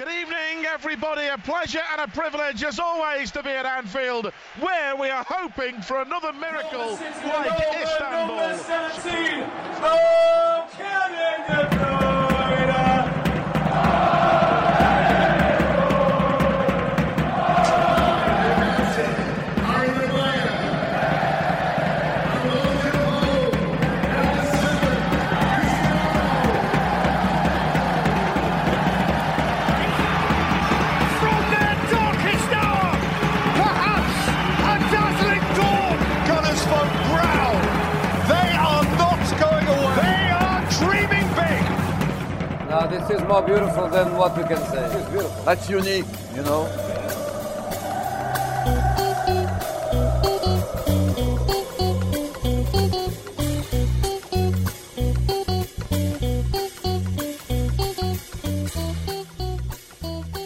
Good evening, everybody. A pleasure and a privilege, as always, to be at Anfield, where we are hoping for another miracle like Istanbul. Is more beautiful than what we can say. It's beautiful. That's unique, you know.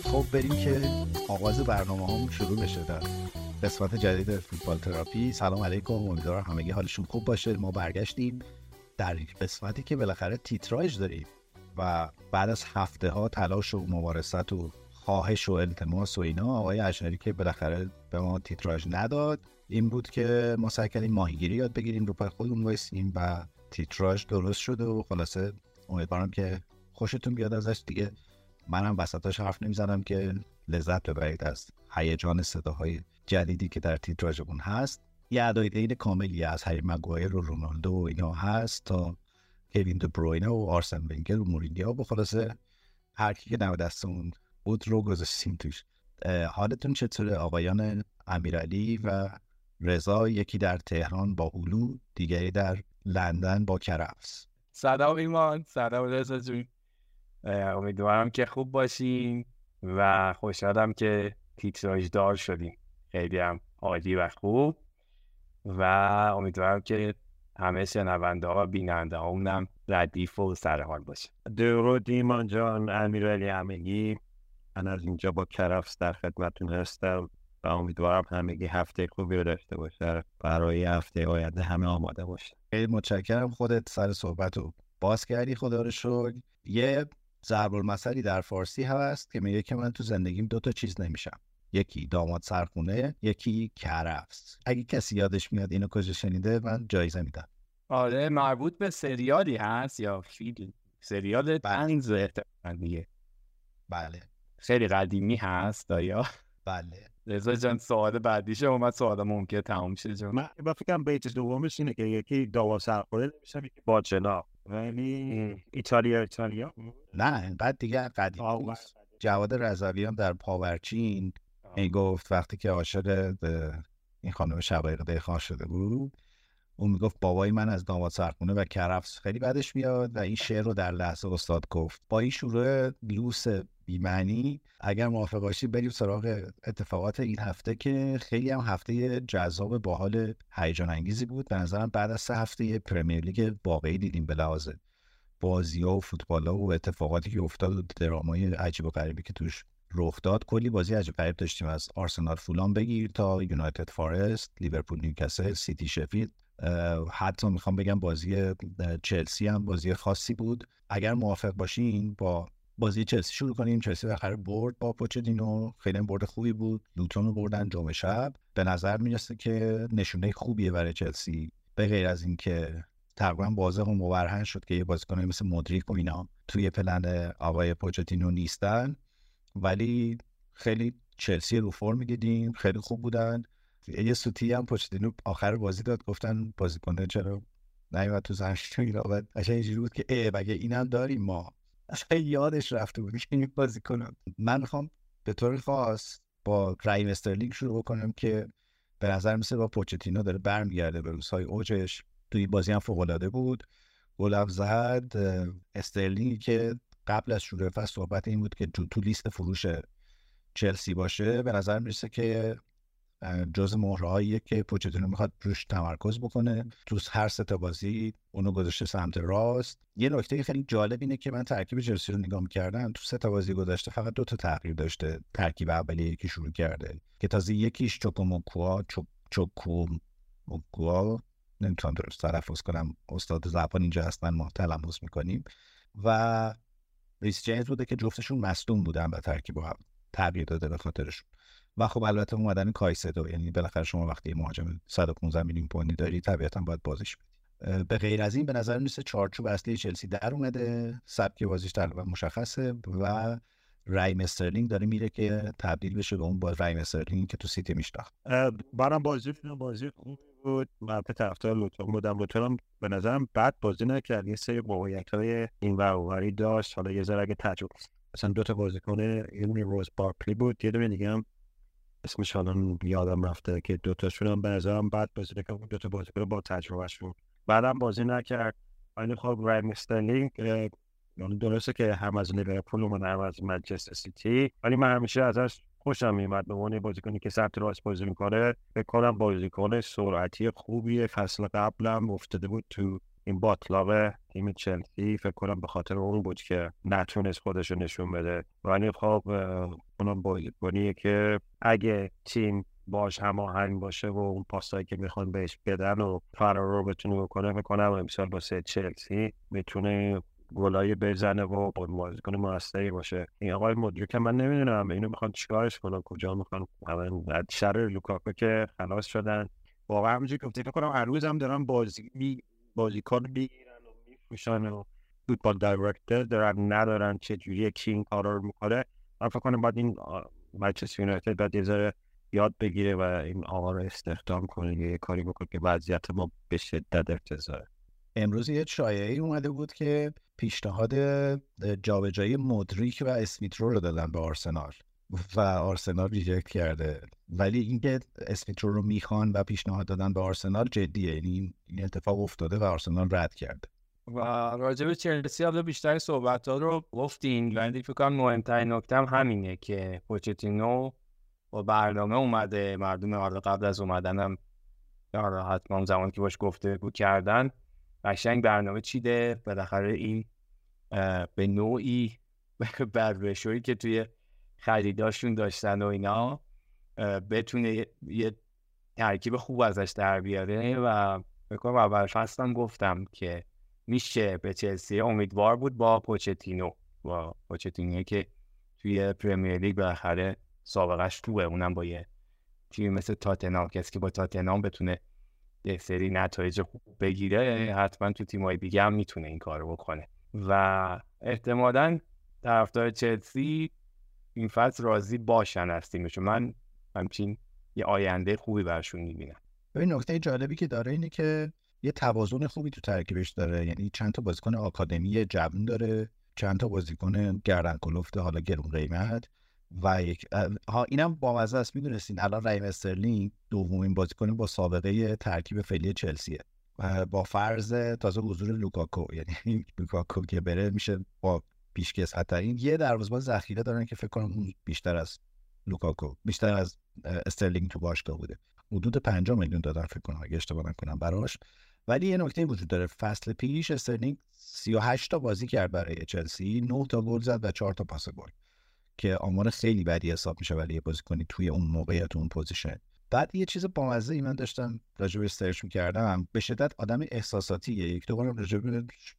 خب بریم که آغاز برنامه هم شروع بشه در قسمت جدید فوتبال تراپی سلام علیکم امیدوارم همگی حالشون خوب باشه ما برگشتیم در قسمتی که بالاخره تیتراژ داریم و بعد از هفته ها تلاش و مبارست و خواهش و التماس و اینا آقای اشعری که بالاخره به ما تیتراژ نداد این بود که ما سعی کردیم ماهیگیری یاد بگیریم رو پای خودمون وایسیم و تیتراژ درست شده و خلاصه امیدوارم که خوشتون بیاد ازش. دیگه منم وسطاش حرف نمی‌زنم که لذت ببرید از هیجان صداهای جدیدی که در تیتراژمون هست. یه ادای دین کاملی از هری مگوایر و رونالدو و اینا هست تا کوین دو بروینه و آرسن ونگر و مورینیو. و خلاصه هر کی که نو دستمون بود رو گذاشتیم توش. حالتون چطوره؟ آقایان امیرعلی و رضا یکی در تهران با هلو دیگری در لندن با کرفس. سلام ایمان. سلام رضا جون. امیدوارم که خوب باشین و خوشحالم که تیتراژ دار شدیم. خیلی هم عالی و خوب. و امیدوارم که همه شنونده ها بیننده هم ردیف و سرحال باشه. درود ایمان جان امیرعلی همگی من از اینجا با کرفس در خدمتتون هستم و امیدوارم همگی هفته خوبی رو داشته باشه برای هفته آینده همه آماده باشه خیلی متشکرم خودت سر صحبت رو باز کردی خدا رو شکر. یه ضرب المثلی در فارسی هست که میگه که من تو زندگیم دو تا چیز نمیشم. یکی داماد سرخونه یکی کرفس. اگه کسی یادش میاد اینو کجا شنیده من جایزه میدم. آره مربوط به سریالی هست یا فیلم؟ سریال تنز احتمالاً دیگه بله. خیلی قدیمی هست آیا؟ بله. رضا جان سوال بعدیشه اومد سوال ممکن تموم شه جان. من با فکرم بیت دومش اینه که یکی داوا سرخوره نمیشم یکی باجنا ولی ایتالیا ایتالیا. نه بعد دیگه قدیم. جواد رضویان در پاورچین می‌گفت وقتی که عاشق این خانم شقایق دهخان شده بود اون می‌گفت بابای من از داماد سرخونه و کرفس خیلی بدش میاد و این شعر رو در لحظه استاد گفت. با این شروع لوس بیمعنی اگر موافق باشی بریم سراغ اتفاقات این هفته که خیلی هم هفته جذاب باحال هیجان انگیزی بود. به نظرم بعد از سه هفته پرمیر لیگ واقعی دیدیم به لحاظ بازی ها و فوتبال ها و اتفاقاتی که افتاد و درامای عجیب و غریبی که توش رخ داد. کلی بازی عجیب غریب داشتیم. از آرسنال فولان بگیر تا یونایتد فارست لیورپول نیوکاسل سیتی شفید حتی می‌خوام بگم بازی چلسی هم بازی خاصی بود. اگر موافق باشین با بازی چلسی شروع کنیم. چلسی بالاخره برد با پوچتینو. خیلی برد خوبی بود. لوتون رو بردن جمعه شب. به نظر می‌رسه که نشونه خوبیه برای چلسی. به غیر از اینکه تقریبا واضح و مبرهن شد که یه بازیکن مثل مدریک و اینا توی پلن آقای پوچتینو نیستن. ولی خیلی چلسی رو فرم دیدیم خیلی خوب بودن. یه سوتی هم پوچتینو آخر بازی داد گفتن بازیکن چرا نیومد تو زمین اینا؟ بعد قشنگ اینجوری بود که ای مگه اینم داریم ما؟ اصلا یادش رفته بود که این بازیکن من می‌خوام به طور خاص با رایم استرلینگ شروع بکنم که به نظر مثل با پوچتینو داره برمیگرده به روزهای اوجش. توی بازی هم فوق العاده بود. گل زد. اه، استرلینگی که قبل از شروع فصل صحبت این بود که تو, تو لیست فروش چلسی باشه به نظر می‌رسه که جز مهرهاییه که پوچتینو می‌خواد روش تمرکز بکنه. تو هر سه بازی اونو گذاشته سمت راست. یه نکته خیلی جالب اینه که من ترکیب چلسی رو نگاه می‌کردم. تو سه تا بازی گذاشته فقط دو تا تغییر داشته. ترکیب اولیه که شروع کرده که تازه یکیش چوکوموکوا چوک چوکوموکوا. نمی‌تونم درست تلفظ کنم. استاد زبان اینجا هستن ما تلفظ می‌کنیم. و ریس جیمز بوده که جفتشون مصدوم بودن و ترکیب هم تغییر داده به خاطرشون. و خب البته اومدن کایسدو یعنی بالاخره شما وقتی مهاجم 115 میلیون پوندی داری طبیعتا باید بازیش بدی. به غیر از این به نظر میرسه چارچوب اصلی چلسی در اومده سبک بازیش تقریبا مشخصه و رحیم استرلینگ داره میره که تبدیل بشه به اون با رحیم استرلینگ که تو سیتی میشناخت. برام بازی بازی خوب. بود. من طرفدار لوتون بودم. لوتون به نظرم بد بازی نکرد. یه سری موقعیت های این ور داشت. حالا یه ذره اگه تجربه مثلا دو تا بازیکن یه دونه راس بارکلی بود. یه دونه دیگه هم اسمش حالا یادم رفته که دو تاشون هم به نظرم بد بازی نکرد. دو تا بازیکن با تجربهشون. بعدم بازی نکرد. ولی خب رحیم استرلینگ یعنی درسته که هم از لیورپول و هم از منچستر سیتی. ولی من همیشه ازش خوشم میمد به عنوان بازیکنی که سمت راست بازی می‌کنه فکر کنم بازیکن سرعتی خوبیه فصل قبلم افتاده بود تو این باطلاق تیم چلسی. فکر کنم به خاطر اون بود که نتونست خودش رو نشون بده. ولی خب اونم بازیکنیه که اگه تیم باش هماهنگ باشه و اون پاسایی که می‌خوان بهش بدن و فرار رو بتونه بکنه می‌کنم امسال با چلسی می‌تونه گلای بزنه و بازیکن موثری باشه. این آقای مدریک من نمی‌دونم اینو می‌خوان چیکارش کنن کجا می‌خوان شر لوکاکو که خلاص شدن. واقعا همونجوری که فکر کنم هر روز هم دارن بازی می بازیکن می‌گیرن و میفروشن و فوتبال دایرکتور دارن ندارن چه جوری کی این کارا می‌کنه. من فکر کنم بعد این منچستر یونایتد بعد یه یاد بگیره و این آقا رو استخدام کنه یه کاری بکنه که وضعیت ما به شدت افتضاحه. امروز یه شایعه اومده بود که پیشنهاد جابجایی مدریک و اسمیترو رو دادن به آرسنال و آرسنال ریجکت کرده. ولی اینکه اسمیترو رو می‌خوان و پیشنهاد دادن به آرسنال جدیه یعنی این اتفاق افتاده و آرسنال رد کرده. و راجع به چلسی حالا بیشتر صحبت ها رو گفتین ولی فکر کنم مهمترین نکته هم همینه که پوچتینو با برنامه اومده. مردم حالا قبل از اومدنم حتما زمانی که باش گفته بود کردن. قشنگ برنامه چیده. بالاخره این به نوعی بر که توی خریداشون داشتن و اینا بتونه یه ترکیب خوب ازش در بیاره و بکنم اول فصلم گفتم که میشه به چلسی. امیدوار بود با پوچتینو با پوچتینو که توی پرمیر لیگ بالاخره سابقش توه اونم با یه تیم مثل تاتنام کسی که با تاتنام بتونه یه سری نتایج خوب بگیره حتما تو تیمای دیگه هم می‌تونه این کارو بکنه. و احتمالا طرفدار چلسی این فصل راضی باشن از تیمشون. من همچین یه آینده خوبی برشون می‌بینم. ببین نکته جالبی که داره اینه که یه توازن خوبی تو ترکیبش داره. یعنی چند تا بازیکن آکادمی جوان داره چند تا بازیکن گردن کلفت حالا گرون قیمت. و یک ها اینم با مزه است می‌دونستین الان رایم استرلینگ دومین بازیکن با سابقه ترکیب فعلی چلسیه با فرض تازه حضور لوکاکو یعنی لوکاکو که بره میشه پیشکسوت حتی این یه دروازه‌بان ذخیره دارن که فکر کنم اون بیشتر از لوکاکو بیشتر از استرلینگ تو باشگاه بوده. حدود 5 میلیون دادن فکر کنم اگه اشتباه نکنم براش. ولی یه نکته وجود داره فصل پیش استرلینگ 38 تا بازی کرد برای چلسی 9 تا گل زد و 4 تا پاس گل. که آمار خیلی بدی حساب میشه ولی بازیکنی توی اون موقعیت اون position. بعد یه چیز بامزه ای من داشتم راجع search می‌کردم. به شدت آدم احساساتیه. یک دو بارم راجع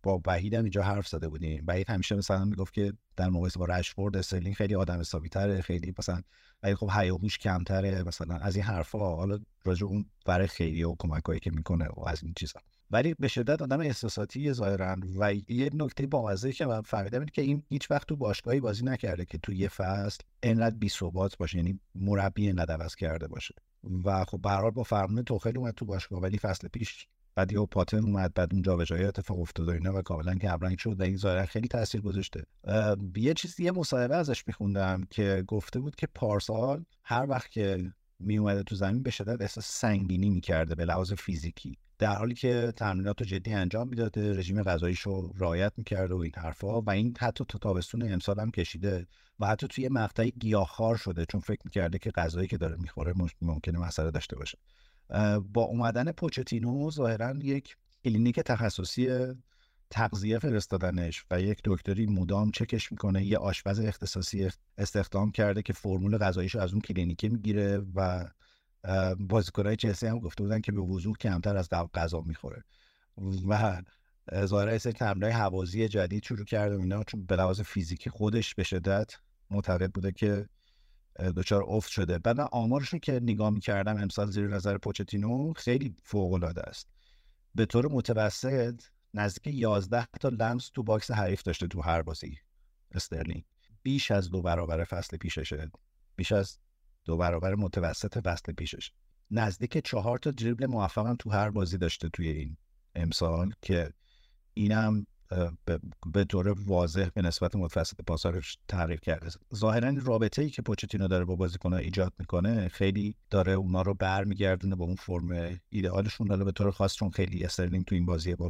با وحیدم اینجا حرف زده بودیم. وحید همیشه مثلا می‌گفت که در مقایسه با رشفورد استرلینگ خیلی آدم حسابی تره خیلی مثلا ولی خب هیاهوش کمتره مثلا از این حرفا حالا راجع اون برای خیلی و کمکایی که می‌کنه و از این چیزا. ولی به شدت آدم احساساتی ظاهرا و یه نکته بامزه که من فهمیدم اینه که این هیچ وقت تو باشگاهی بازی نکرده که تو یه فصل انقدر بی ثبات باشه یعنی مربی انقدر کرده باشه. و خب به با فرمان توخیل اومد تو باشگاه ولی فصل پیش بعد یه پاتن اومد بعد اون جابجایی اتفاق افتاد و اینا و کاملا کمرنگ شد. و این ظاهرا خیلی تاثیر گذاشته. یه چیز یه مصاحبه ازش میخوندم که گفته بود که پارسال هر وقت که می اومده تو زمین به شدت احساس سنگینی می‌کرده به لحاظ فیزیکی. در حالی که تمرینات جدی انجام می‌داده رژیم غذاییش رو رعایت می‌کرده و این حرفها و این حتی تا تابستون امسال هم کشیده و حتی توی مقطعی گیاهخوار شده چون فکر می‌کرده که غذایی که داره می‌خوره ممکنه مسئله داشته باشه. با اومدن پوچتینو ظاهرا یک کلینیک تخصصی تغذیه فرستادنش و یک دکتری مدام چکش می‌کنه یه آشپز اختصاصی استخدام کرده که فرمول غذاییشو از اون کلینیکه می‌گیره و بازیکنهای چلسی هم گفته بودن که به وضوح کمتر از غذا می‌خوره. و ظاهرا یه سری تمرینای هوازی جدید شروع کرده اینا چون به لحاظ فیزیکی خودش به شدت معتقد بوده که دچار افت شده. بعد من آمارشون که نگاه می‌کردم امسال زیر نظر پوچتینو خیلی فوق العاده است. به طور متوسط نزدیک 11 تا لمس تو box حریف داشته تو هر بازی. استرلینگ. بیش از دو برابر فصل پیششه. بیش از دو برابر متوسط فصل پیشش. نزدیک چهار تا دریبل موفقم تو هر بازی داشته توی این امسال که اینم به- طور واضح به نسبت متوسط پاسارش تغییر کرده. ظاهرا رابطه ای که پوچتینو داره با بازیکن‌ها ایجاد می‌کنه خیلی داره اونا رو برمیگردونه به اون فرم ایدئالشون حالا به طور خاص چون خیلی استرلینگ تو این بازی با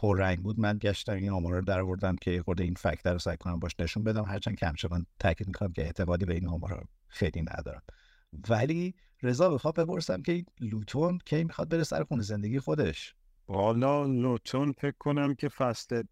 پررنگ بود. من گشتم این آمارا رو در آوردم که خورده این فکتر رو سعی کنم باش نشون بدم. هرچند که همچنان تاکید می‌کنم که اعتقادی به این آمارا خیلی ندارم. ولی رضا بخواد بپرسم که لوتون کی می‌خواد بره سر خونه زندگی خودش؟ حالا لوتون فکر کنم که فصل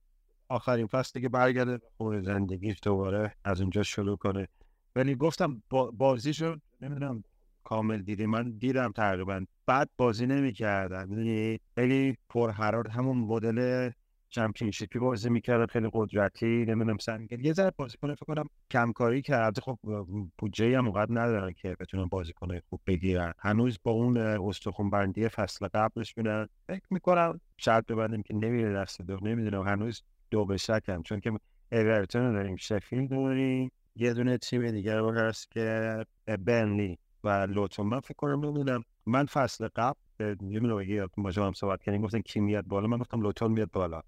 آخرین فصلی که برگرده خونه زندگیش دوباره از اونجا شروع کنه. ولی گفتم با بازیشو نمی‌دونم کامل دیدی. من دیدم تقریبا. بعد بازی نمی‌کردن می‌دونی خیلی پرحرارت همون مدل چمپیونشیپی بازی می‌کرد. خیلی قدرتی نمی‌دونم سنگین. یه ذره بازیکن فکر کنم کمکاری کرده خب بودجه هم اونقدر ندارن که بتونن بازیکن خوب بگیرن. هنوز با اون استخون بندی فصل قبلش میرن فکر می‌کنم شاید ببندیم که نمیره دست دو. نمی‌دونم. هنوز دو به شکم چون که اورتون داریم. شفیلد داریم. یه دونه تیم دیگه هست که بنلی و لوتون من فکر کنم نمی‌دونم من فصل قبل یه با هم صحبت کردیم گفتن کی میاد بالا؟ من گفتم لوتون میاد بالا.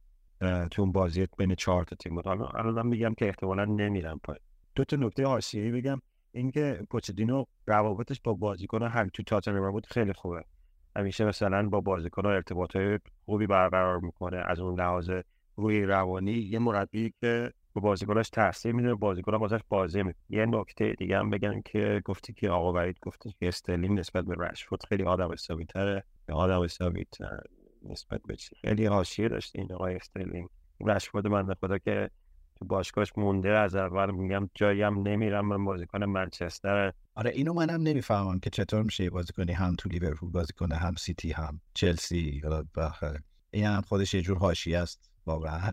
تو اون بازی بین چهار تا تیم حالا الان میگم که احتمالا نمیرم پای دو تا نکته حاشیه‌ای بگم. اینکه پوچتینو روابطش با بازیکن هم تو تاتنهام بود خیلی خوبه. همیشه مثلا با بازیکن ارتباط خوبی برقرار می‌کنه. از اون لحاظ روی روانی یه مربی که به بازیکناش تاثیر میده بازیکن واسش بازی میده یه نکته دیگه هم بگم که گفتی که آقا وحید گفته که استرلینگ نسبت به رشفورد خیلی آدم حسابی تره آدم حسابی نسبت به چی؟ خیلی حاشیه داشت این آقای استرلینگ. رشفورد بنده خدا که تو باشگاهش مونده از اول میگم جایی هم نمیرم من بازیکن منچستر. آره اینو منم نمی‌فهمم که چطور میشه بازیکنی هم تو لیورپول بازی کنه هم سیتی هم چلسی این هم خودش یه جور حاشیه است واقعا.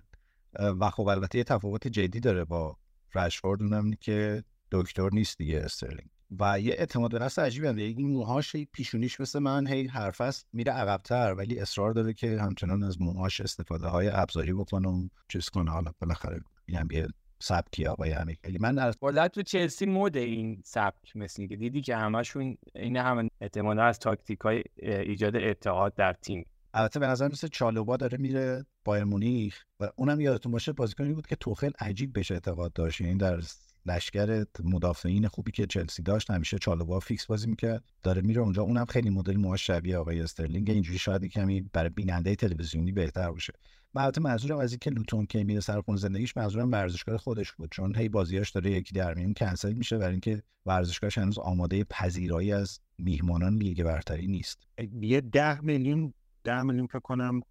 و خب البته یه تفاوت جدی داره با رشفورد اونم که دکتر نیست دیگه استرلینگ. و یه اعتماد به نفس عجیبی هم این موهاش هی پیشونیش مثل من هی هر فصل میره عقبتر ولی اصرار داره که همچنان از موهاش استفاده های ابزاری بکنه و چیز کنه. حالا بالاخره اینم یه سبکی آقای امیرعلی من از تو چلسی مود این سبک مثل که دیدی که همشون این همه اعتماد از تاکتیک های ایجاد اتحاد در تیم. البته به نظر مثل چالوبا داره میره بایر مونیخ و اونم یادتون باشه بازیکنی بود که توخل عجیب بهش اعتقاد داشت. یعنی در لشکر مدافعین خوبی که چلسی داشت همیشه چالوبا fix بازی می‌کرد. داره میره اونجا. اونم خیلی مدل موهاش شبیه آقای استرلینگ. اینجوری شاید کمی برای بیننده تلویزیونی بهتر باشه. من البته منظورم از اینکه لوتون کی میره سر خونه زندگیش منظورم ورزشگاه خودش بود. چون هی بازیاش داره یکی در میون کنسل میشه برای اینکه ورزشگاهش هنوز آماده پذیرایی از میهمانان لیگ برتری نیست. یه ده میلیون ده میلیون فکر کنم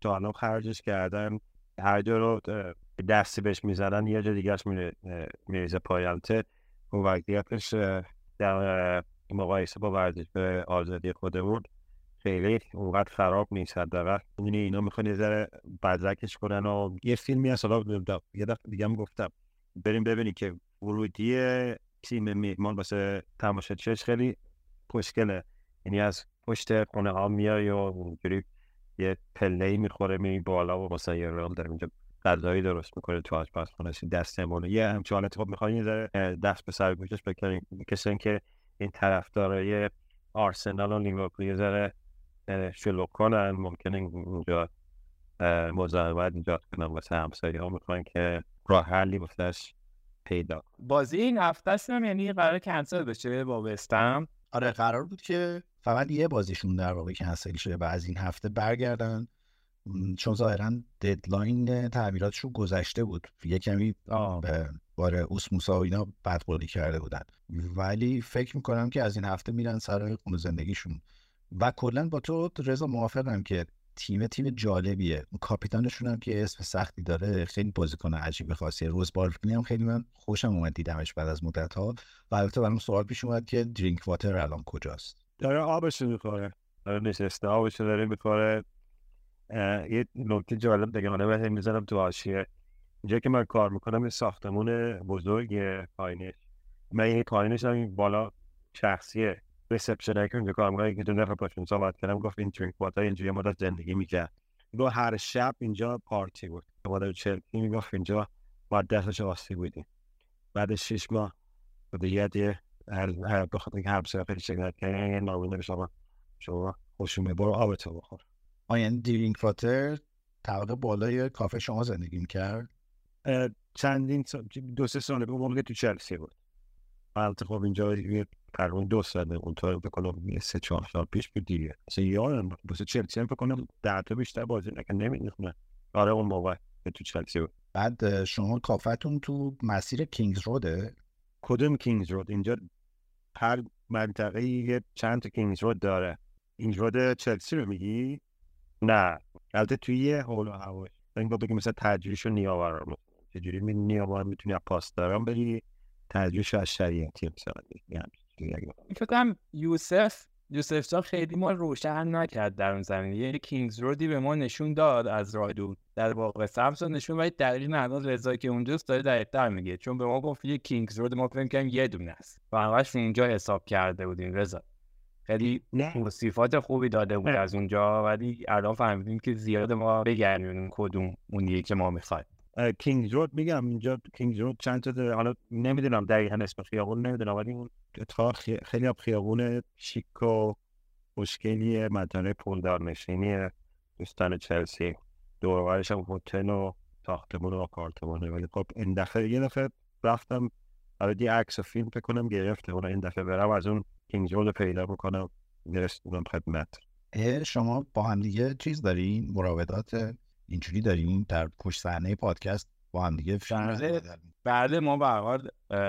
تا الان خرجش کردن. هر جا رو دستی بهش می‌زنن یه جا میره میریزه پایانته و وضعیتش اه، در مقایسه با ورزشگاه آزادی خودمون خیلی اونقدر خراب نیست حداقل. اینا می‌خوان یه ذره بزرگش کنن و یه فیلمی هست حالا یه دفعه دیگه هم گفتم. بریم ببینی که ورودی تیم میهمان واسه تماشاچیش خیلی خوشگله. یعنی از پشت خونه ها میای و اونجوری یه پله می‌خوره میری بالا و مثلا یه رال در اینجا غذایی درست می‌کنه تو آشپزخونه دست مونه. یه همچین حالتی خب می‌خواین دست به سر گوشش بکنین کسی که این طرفدارای آرسنال و لیورپول یه ذره شلوغ کنن ممکنه اونجا مزاحمت ایجاد کنن. واسه همسایه ها می‌خوان که راه حلی واسهش پیدا. بازی این هفته هم یعنی قرار کنسل بشه با وستم آره قرار بود که فقط یه بازیشون در واقع کنسل شه و از این هفته برگردن. چون ظاهرا ددلاین تعمیراتشون گذشته بود. یه کمی باره اوسموسا و اینا بدقولی کرده بودن. ولی فکر می‌کنم که از این هفته میرن سر خونه زندگیشون. و کلا با تو رضا موافقم که تیم تیم جالبیه. کاپیتانشون هم که اسم سختی داره خیلی بازیکن عجیب خاصیه. روز بارکلی هم خیلی من خوشم اومد دیدمش بعد از مدت ها و البته برام سوال پیش اومد که درینک واتر الان کجاست؟ داره آبش می‌خوره. داره نشسته آبش داره می‌خوره. یه نکته جالب دیگه بهت می‌ذارم تو حاشیه. اینجا که من کار می‌کنم یه ساختمون بزرگ پایینش. من یه پایینش هم بالا شخصیه. ریسپشن که اونجا کار می‌کنم که دو نفر پاشون صحبت کردم گفت این درینک واتر اینجا مدت زندگی می‌کرد. گفت هر شب اینجا پارتی بود. مادر چلسی می‌گفت اینجا ما دستش آسی بودیم بعد شش ماه دیگه دیگه هر بخاطر اینکه هر بسیار خیلی شکلت که یه نارونه به شما شما خوشون برو آبتو بخور. آین دیرینگ واتر طبقه بالای کافه شما زندگی می‌کرد؟ چندین سال دو سه سال اون موقع تو چلسی بود. البته خب اینجا تقریبا دو ساله اونطور فکر کنم یه سه چهار سال پیش بود دیگه اصلا یادم واسه چلسی هم فکر کنم ده تا بیشتر بازی نکرد نمی‌دونم آره اون موقع تو چلسی بود بعد شما کافتون تو مسیر کینگز روده کدوم کینگز رود اینجا هر منطقه یه چند تا کینگز رود داره این رود چلسی رو میگی نه البته توی یه حول و هواش این با بگیم مثلا تجریش و نیاورم چجوری می نیاور می‌تونی از پاسداران بری تجریش از شریعتی مثلا فکر کنم یوسف یوسف جان خیلی ما روشن نکرد در اون زمینه. یه کینگز رودی به ما نشون داد از راه دور در واقع رو نشون ولی دقیق الان رضا که اونجاست داره دقیق‌تر میگه. چون به ما گفت یه کینگز رود ما فکر کنیم یه دونه است. و همش اونجا حساب کرده بودیم. رضا خیلی توصیفات خوبی داده بود نه. از اونجا ولی الان فهمیدیم که زیاد ما بگردیم کدوم اونیه که ما می‌خوایم. اه، کینگز رود میگم اینجا کینگز رود چند تا حالا نمی‌دونم دقیقا اسم خیابون نمی‌دونم ولی اون خی- خیلی هم خیابون شیک و خوشگلیه مداره پولدار نشینیه دوستان چلسی. دور و برش هم هتل و ساختمون و آپارتمانه. ولی خب این دفعه یه دفعه رفتم برای یه عکس فیلم فکر کنم گرفته. اون این دفعه برم از اون کینگز رود رو پیدا می‌کنم میرسونم خدمت. شما با هم دیگه چیز دارین؟ مراودات؟ اینجوری دارین در پشت صحنه پادکست با هم دیگه بله. ما به هر حال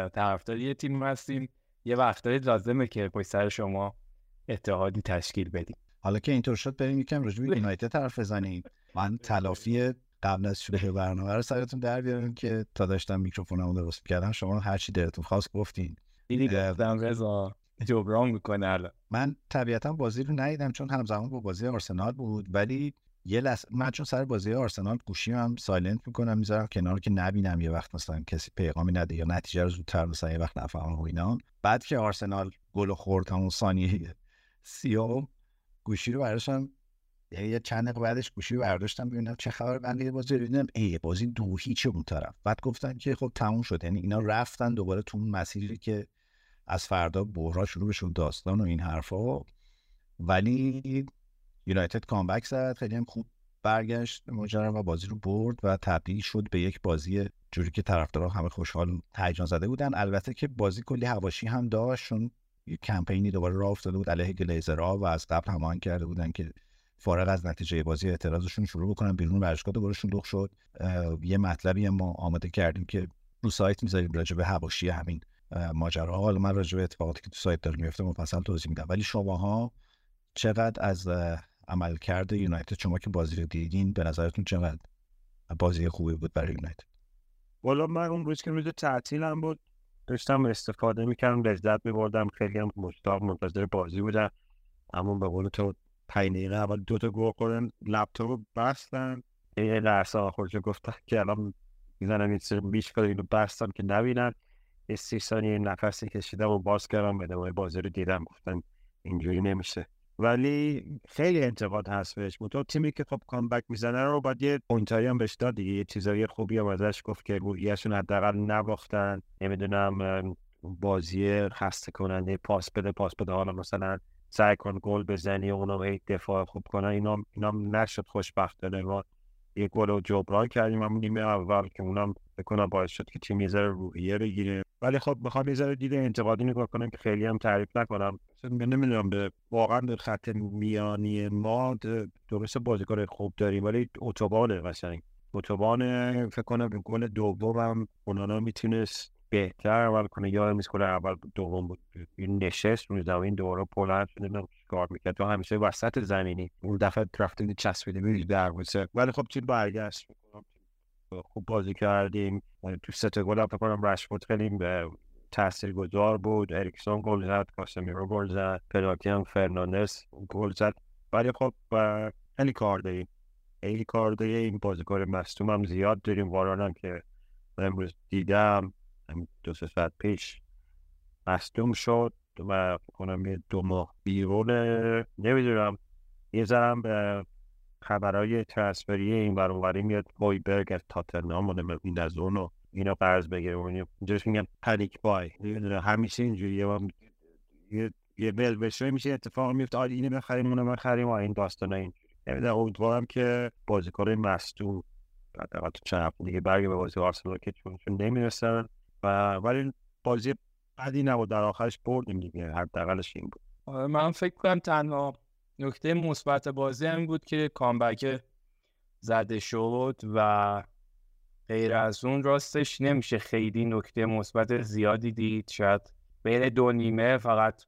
طرفدار یه تیم هستیم. یه وقتایی لازمه که پشت سر شما اتحادی تشکیل بدیم. حالا که اینطور شد بریم یکم راجع به یونایتد حرف بزنیم. من تلافی قبل از شروع برنامه رو سرتون در بیارم که تا داشتم میکروفونمو درست می‌کردم شما هر چی دلتون خواست گفتین. دیدی گفتم رضا جبران می‌کنه الان. من طبیعتا بازی رو ندیدم چون همزمان با بازی آرسنال بود ولی یه لحظه من چون سر بازی آرسنال گوشی هم silent می‌کنم می‌ذارم کنار که نبینم یه وقت مثلا کسی پیغامی نده یا نتیجه رو زودتر مثلا یه وقت نفهمم و اینا. بعد که آرسنال گل خورد همون ثانیه سیام گوشی رو برداشتم. یعنی یه چند دقیقه بعدش گوشی رو برداشتم ببینم چه خبر. من یه بازی دیدم ای بازی دو هیچ اون طرف؟ بعد گفتن که خب تموم شد. یعنی اینا رفتن دوباره تو اون مسیری که از فردا بحرا شروع بشه و داستان و این حرفا. ولی یونایتد کامبک زد خیلی هم خوب برگشت ماجرا و بازی رو برد و تبدیل شد به یک بازی جوری که طرفدارا همه خوشحال هیجان زده بودن. البته که بازی کلی هواشی هم داشت چون یه کمپینی دوباره راه افتاده بود علیه گلیزرها و از قبل هماهنگ کرده بودن که فارغ از نتیجه بازی اعتراضشون شروع بکنن بیرون ورزشگاه دوباره شلوغ شد. یه مطلبی ما آماده کردیم که رو سایت می‌ذاریم راجع به حواشی همین اه، ماجراها حالا من راجع به اتفاقاتی که تو سایت داره میفته مفصل توضیح میدم. ولی شماها چقدر از عملکرد یونایتد. شما که بازی رو دیدین به نظرتون چقدر؟ بازی خوبی بود برای یونایتد. والا من اون روز که روز تعطیلم بود. داشتم استفاده می‌کردم لذت میبردم. خیلی هم مشتاق منتظر بازی بودم. اما به قول تو پنج دقیقه اول دو تا گل خوردن لپتاپ رو بستن. یه لحظه آخرش گفتن که الان می‌زنم این سر بیش اینو بستم که سی ثانیه نفسی کشیدم و باز کردم. ادامه بازی رو دیدم. گفتن اینجوری نمیشه. ولی خیلی انتقاد هست بهش منتها تیمی که خب کامبک می‌زنه رو باید یه پوینتایی هم بهش داد یه چیزایی خوبی هم ازش گفت که رویشون حداقل نباختن. نمی‌دونم بازی خسته کننده پاس بده پاس بده. حالا مثلا سعی کن گل بزنی اونم هی دفاع خوب کنن. اینا اینا نشد خوشبختانه ما یک گل رو جبران کردیم. همون نیمه اول که اونم بکنم باعث شد که تیم یه ذره روحیه بگیره. ولی خب می‌خوام یه ذره دیده انتقادی نگاه کنم که خیلی هم تعریف نکنم. نمی‌دونم به واقعا به خط میانی ما درست بازیکن خوب داریم ولی اتوبانه قشنگ. اتوبان فکر کنم گل دومم اونانا می‌تونست بهتر عمل کنه. یا میز گل اول دوم بود. این نشست روی زمین دوباره بلند نمی‌دونم کار می‌کرد. تو همیشه وسط زمینی اون دفعه رفته چسبیده بود دروازه ولی خب تیم برگشت. خوب بازی کردیم. تو سه تا گل فکر کنم رشفورد خیلی به تأثیر گذار بود. اریکسون گل زد کاسمیرو گل زد پنالتی هم فرناندز گل زد. ولی خب خیلی کار داریم. خیلی کار داریم. بازیکن مصدوم هم زیاد داریم. واران هم که من امروز دیدم. دو سه ساعت پیش مصدوم شد و کنم یه دو ماه بیرونه. نمی‌دونم. یه به خبرهای ترانسفری این بر اونوری میاد هویبرگ از و این از اونو اینا قرض بگیره. اون اینجاش میگن پنیک بای. همیشه اینجوریه. و یه یه بشه میشه اتفاق میفته آره اینو بخریم اونو بخریم و این داستانا اینجوری نمی‌دونم امیدوارم که بازیکن مصدوم حداقل تو چند هفته دیگه برگه به بازی آرسنال که چون نمی‌رسن. و ولی بازی بدی نبود در آخرش بردیم دیگه حداقلش این بود. آره، من فکر کنم تنها نکته مثبت بازی هم بود که کامبک زده شد و غیر از اون راستش نمیشه خیلی نکته مثبت زیادی دید. شاید بین دو نیمه فقط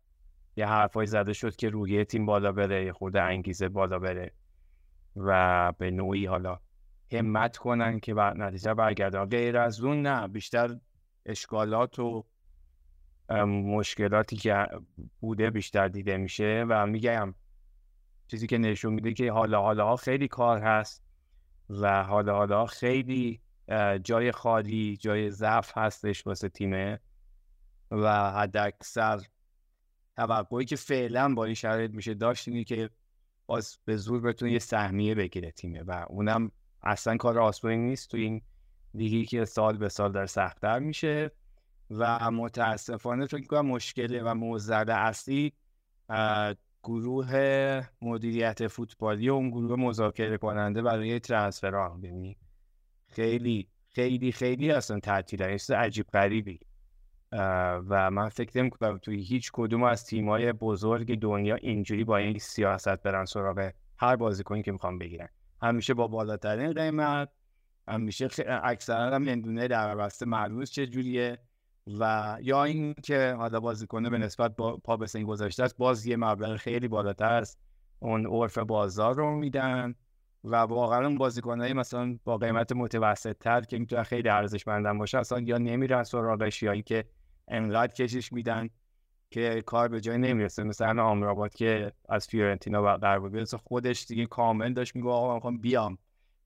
یه حرفای زده شد که روحیه تیم بالا بره خورده انگیزه بالا بره و به نوعی حالا همت کنن که بر نتیجه برگردن. غیر از اون نه بیشتر اشکالات و مشکلاتی که بوده بیشتر دیده میشه و میگم چیزی که نشون میده که حالا حالا خیلی کار هست و حالا حالا خیلی جای خالی جای ضعف هستش واسه تیمه و حد اکثر توقعی که فعلا با این شرایط میشه داشت اینه که باز به زور بتونه یه سهمیه بگیره تیمه و اونم اصلا کار آسونی نیست تو این لیگی که سال به سال در سختتر میشه و متاسفانه فکر کنم مشکل و موزل اصلی گروه مدیریت فوتبالی و اون گروه مذاکره کننده برای ترانسفرها یعنی خیلی خیلی خیلی اصلا تعطیل هست عجیب غریبی. و من فکر نمی کنم توی هیچ کدوم از تیم‌های بزرگ دنیا اینجوری با این سیاست برن سراغ هر بازیکنی که می‌خوام بگیرن. همیشه با بالاترین قیمت همیشه خ... اکثرا هم نمی‌دونه در بسته چه جوریه. و یا این که حالا بازیکنه به نسبت با پا به سن گذاشته است باز یه مبلغ خیلی بالاتر از اون عرف بازار رو میدن و واقعا اون بازیکنایی مثلا با قیمت متوسط تر که می‌تونن خیلی ارزشمندن باشه اصلا یا نمیرن سراغش یا اینکه انقدر کشش میدن که کار به جای نمی‌رسه. مثلا آمرابات که از فیورنتینا و قرار خودش دیگه کامل داشت میگه آقا من بیام.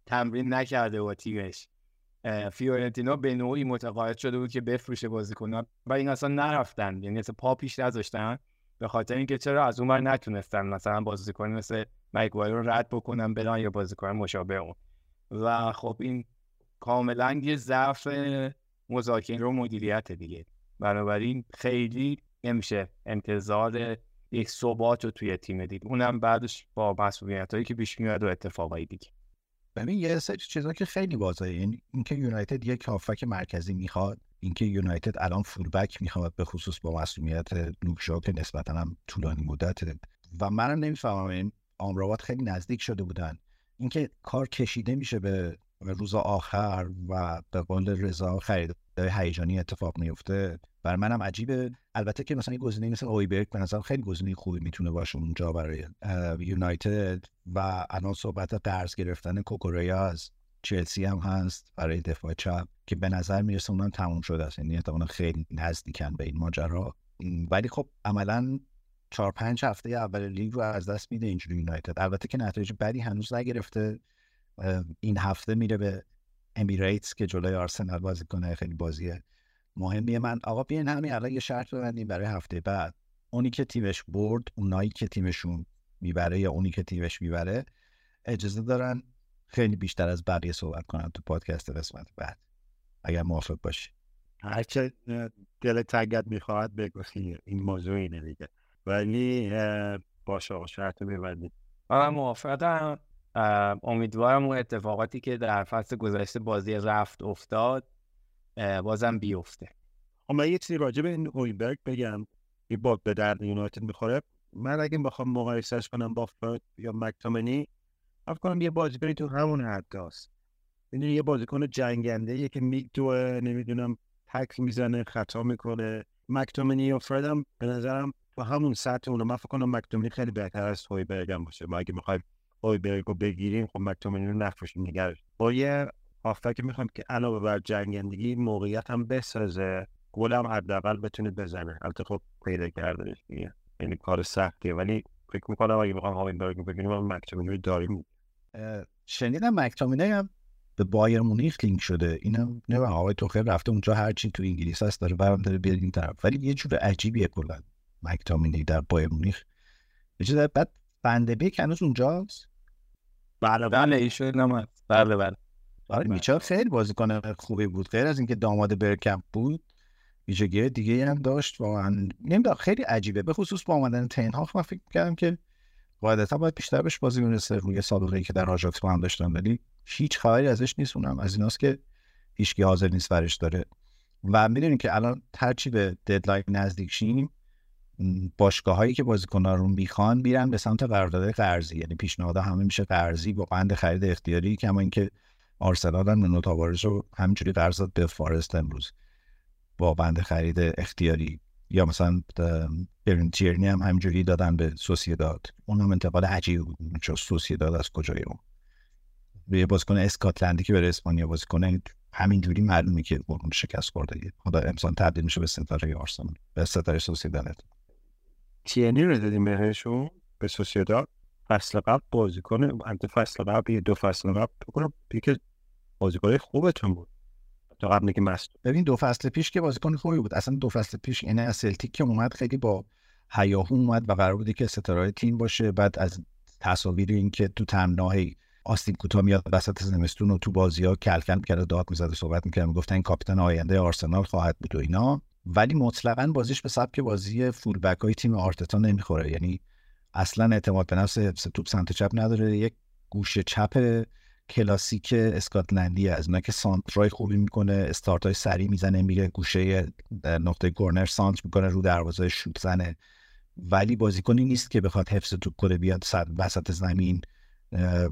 تمرین نکرده با تیمش. فیورنتینا به نوعی متقاعد شده بود که بفروشه بازیکن‌ها و این اصلا نرفتن. یعنی اصلا پا پیش نذاشتن. به خاطر اینکه چرا از اون ور نتونستن مثلا بازیکن مثل مگوایر رو رد بکنن برن یا بازیکن مشابه اون. و خب این کاملا یه ضعف مذاکره و مدیریت دیگه. بنابراین خیلی نمیشه انتظار یک ثبات رو توی تیم دید. اونم بعدش با مسئولیت هایی که پیش میاد و اتفاقایی دیگه. ببین یه سری چیزا که خیلی واضحه. یعنی اینکه یونایتد یک هافک مرکزی می‌خواد اینکه یونایتد الان فولبک می‌خواد به خصوص با مسئولیت لوکشا که نسبتا هم طولانی مدته و منم نمی‌فهمم این خیلی نزدیک شده بودن. اینکه کار کشیده میشه به روز آخر و به قول رضا خریدای هیجانی اتفاق میفته. بر منم عجیبه. البته که مثلا گزینه مثل اویبرگ به نظر خیلی گزینه خوبی می‌تونه باشه اونجا برای یونایتد. و الان صحبت قرض گرفتن کوکوریا از چلسی هم هست برای دفاع چپ که به نظر می‌رسه اونم تموم شده است. یعنی احتمالاً خیلی نزدیکن به این ماجرا. ولی خب عملا چهار پنج هفته اول لیگ رو از دست میده اینجوری یونایتد. البته که نتایج بدی هنوز نگرفته. این هفته میره به امیریتس که جلوی آرسنال بازی کنه خیلی بازیه مهمیه. من آقا بیاین همین الان یه شرط ببندیم برای هفته بعد. اونی که تیمش برد اونایی که تیمشون می‌بره یا اونی که تیمش می‌بره اجازه دارن خیلی بیشتر از بقیه صحبت کنن تو پادکست قسمت بعد. اگر موافق باشی. هرچه دل تگت می‌خواهد بگو. این موضوع اینه دیگه. ولی باشه آقا شرط رو ببندید من موافقم امیدوارم اون اتفاقاتی که در فصل گذشته بازی رفت افتاد بازم بیفته. خب من یه چیزی راجع به این هویبرگ بگم این با به درد یونایتد می‌خوره. من اگه بخوام مقایسهش کنم با فرد یا مکتومنی فکر کنم یه بازیکنی تو همون حد هست می‌دونی یه بازیکن جنگنده یه که میدوه نمی‌دونم تک می‌زنه خطا می‌کنه. مکتومنی یا فرد هم به نظرم تو همون سطح اونو من فکر کنم مکتومنی خیلی بهتر از هویبرگ هم باشه. ما اگه می‌خوایم هویبرگ رو بگیریم خب مکتومنی رو نفروشیم نگرش با یه هافک می‌خوایم که علاوه بر جنگندگی موقعیت هم بسازه گل هم حداقل بتونه بزنه البته خب پیدا کردنش دیگه یعنی کار سختیه. ولی فکر می‌کنم اگه بخوام هاوینبرگ رو بگیریم هم مکتومنی رو داریم. شنیدم مکتامینه هم به بایر مونیخ لینک شده. اینم نه آقای توخیل رفته اونجا هرچی تو انگلیس هست داره برام داره بیاد این طرف. ولی یه جور عجیبیه کلا مکتامینه در بایر مونیخ. بعد بنده بیک هنوز اونجاست؟ بله بله ایشون هم بله بله. آره میچا خیلی بازیکن خوبی بود. غیر از اینکه داماد برکمپ بود ویژگی دیگه هم داشت. واقعا نمی‌دونم خیلی عجیبه. به خصوص با آمدن تنهاخ من فکر کردم که قاعدتا باید بیشتر بهش بازی می‌رسه روی سابقه ای که در آژاکس با هم داشتن ولی هیچ خبری ازش نیست اونم. از ایناست که هیچکی حاضر نیست برش داره. و می‌دونیم که الان هرچی به deadline نزدیک شیم. باشگاه هایی که بازیکن‌ها رو می‌خوان میرن به سمت قرارداد قرضی. یعنی پیشنهاد همه میشه قرضی با بند خرید اختیاری کما اینکه آرسنال هم تاوارز رو همینجوری قرض داد به فارست امروز با بند خرید اختیاری. یا مثلا برین تیرنی هم همینجوری دادن به سوسیداد. اون هم انتقال عجیب چون سوسیداد از کجای اون؟ یه بازیکن اسکاتلندی که بره اسپانیا بازی کنه همینجوری معلومه که اون شکست خورده. خدا امسال تبدیل میشه به ستاره آرسنال به ستاره سوسیداد تیرنی رو دادیم بهشون؟ به سوسیداد فصل قبل بازیکن انت فصل قبل یه دو فصل قبل. بکنم یکی بازیکن خوبتون بود. تا قبل که مست ببین دو فصل پیش که بازیکن خوبی بود. اصلا دو فصل پیش یعنی از سلتیک که اومد خیلی با هیاهو اومد و قرار بودی که ستاره تیم باشه. بعد از تصاویر این که تو تمناهی آستین کوتا میاد وسط زمستون و تو بازی ها کلکل می‌کرد داد می‌زد و صحبت می‌کرد می‌گفتن این کاپیتان آینده آرسنال خواهد بود و اینا. ولی مطلقا بازیش به سبک بازی فول بک های تیم آرتتا نمی‌خوره. یعنی اصلا اعتماد به نفس توپ سمت چپ نداره. یک گوشه چپ کلاسیک اسکاتلندی از اونایی که سانترای خوبی می‌کنه استارت های سریع می‌زنه میره گوشه نقطه کورنر سانت می‌کنه رو دروازه شوت زنه. ولی بازیکنی نیست که بخواد حفظ توپ کنه بیاد وسط زمین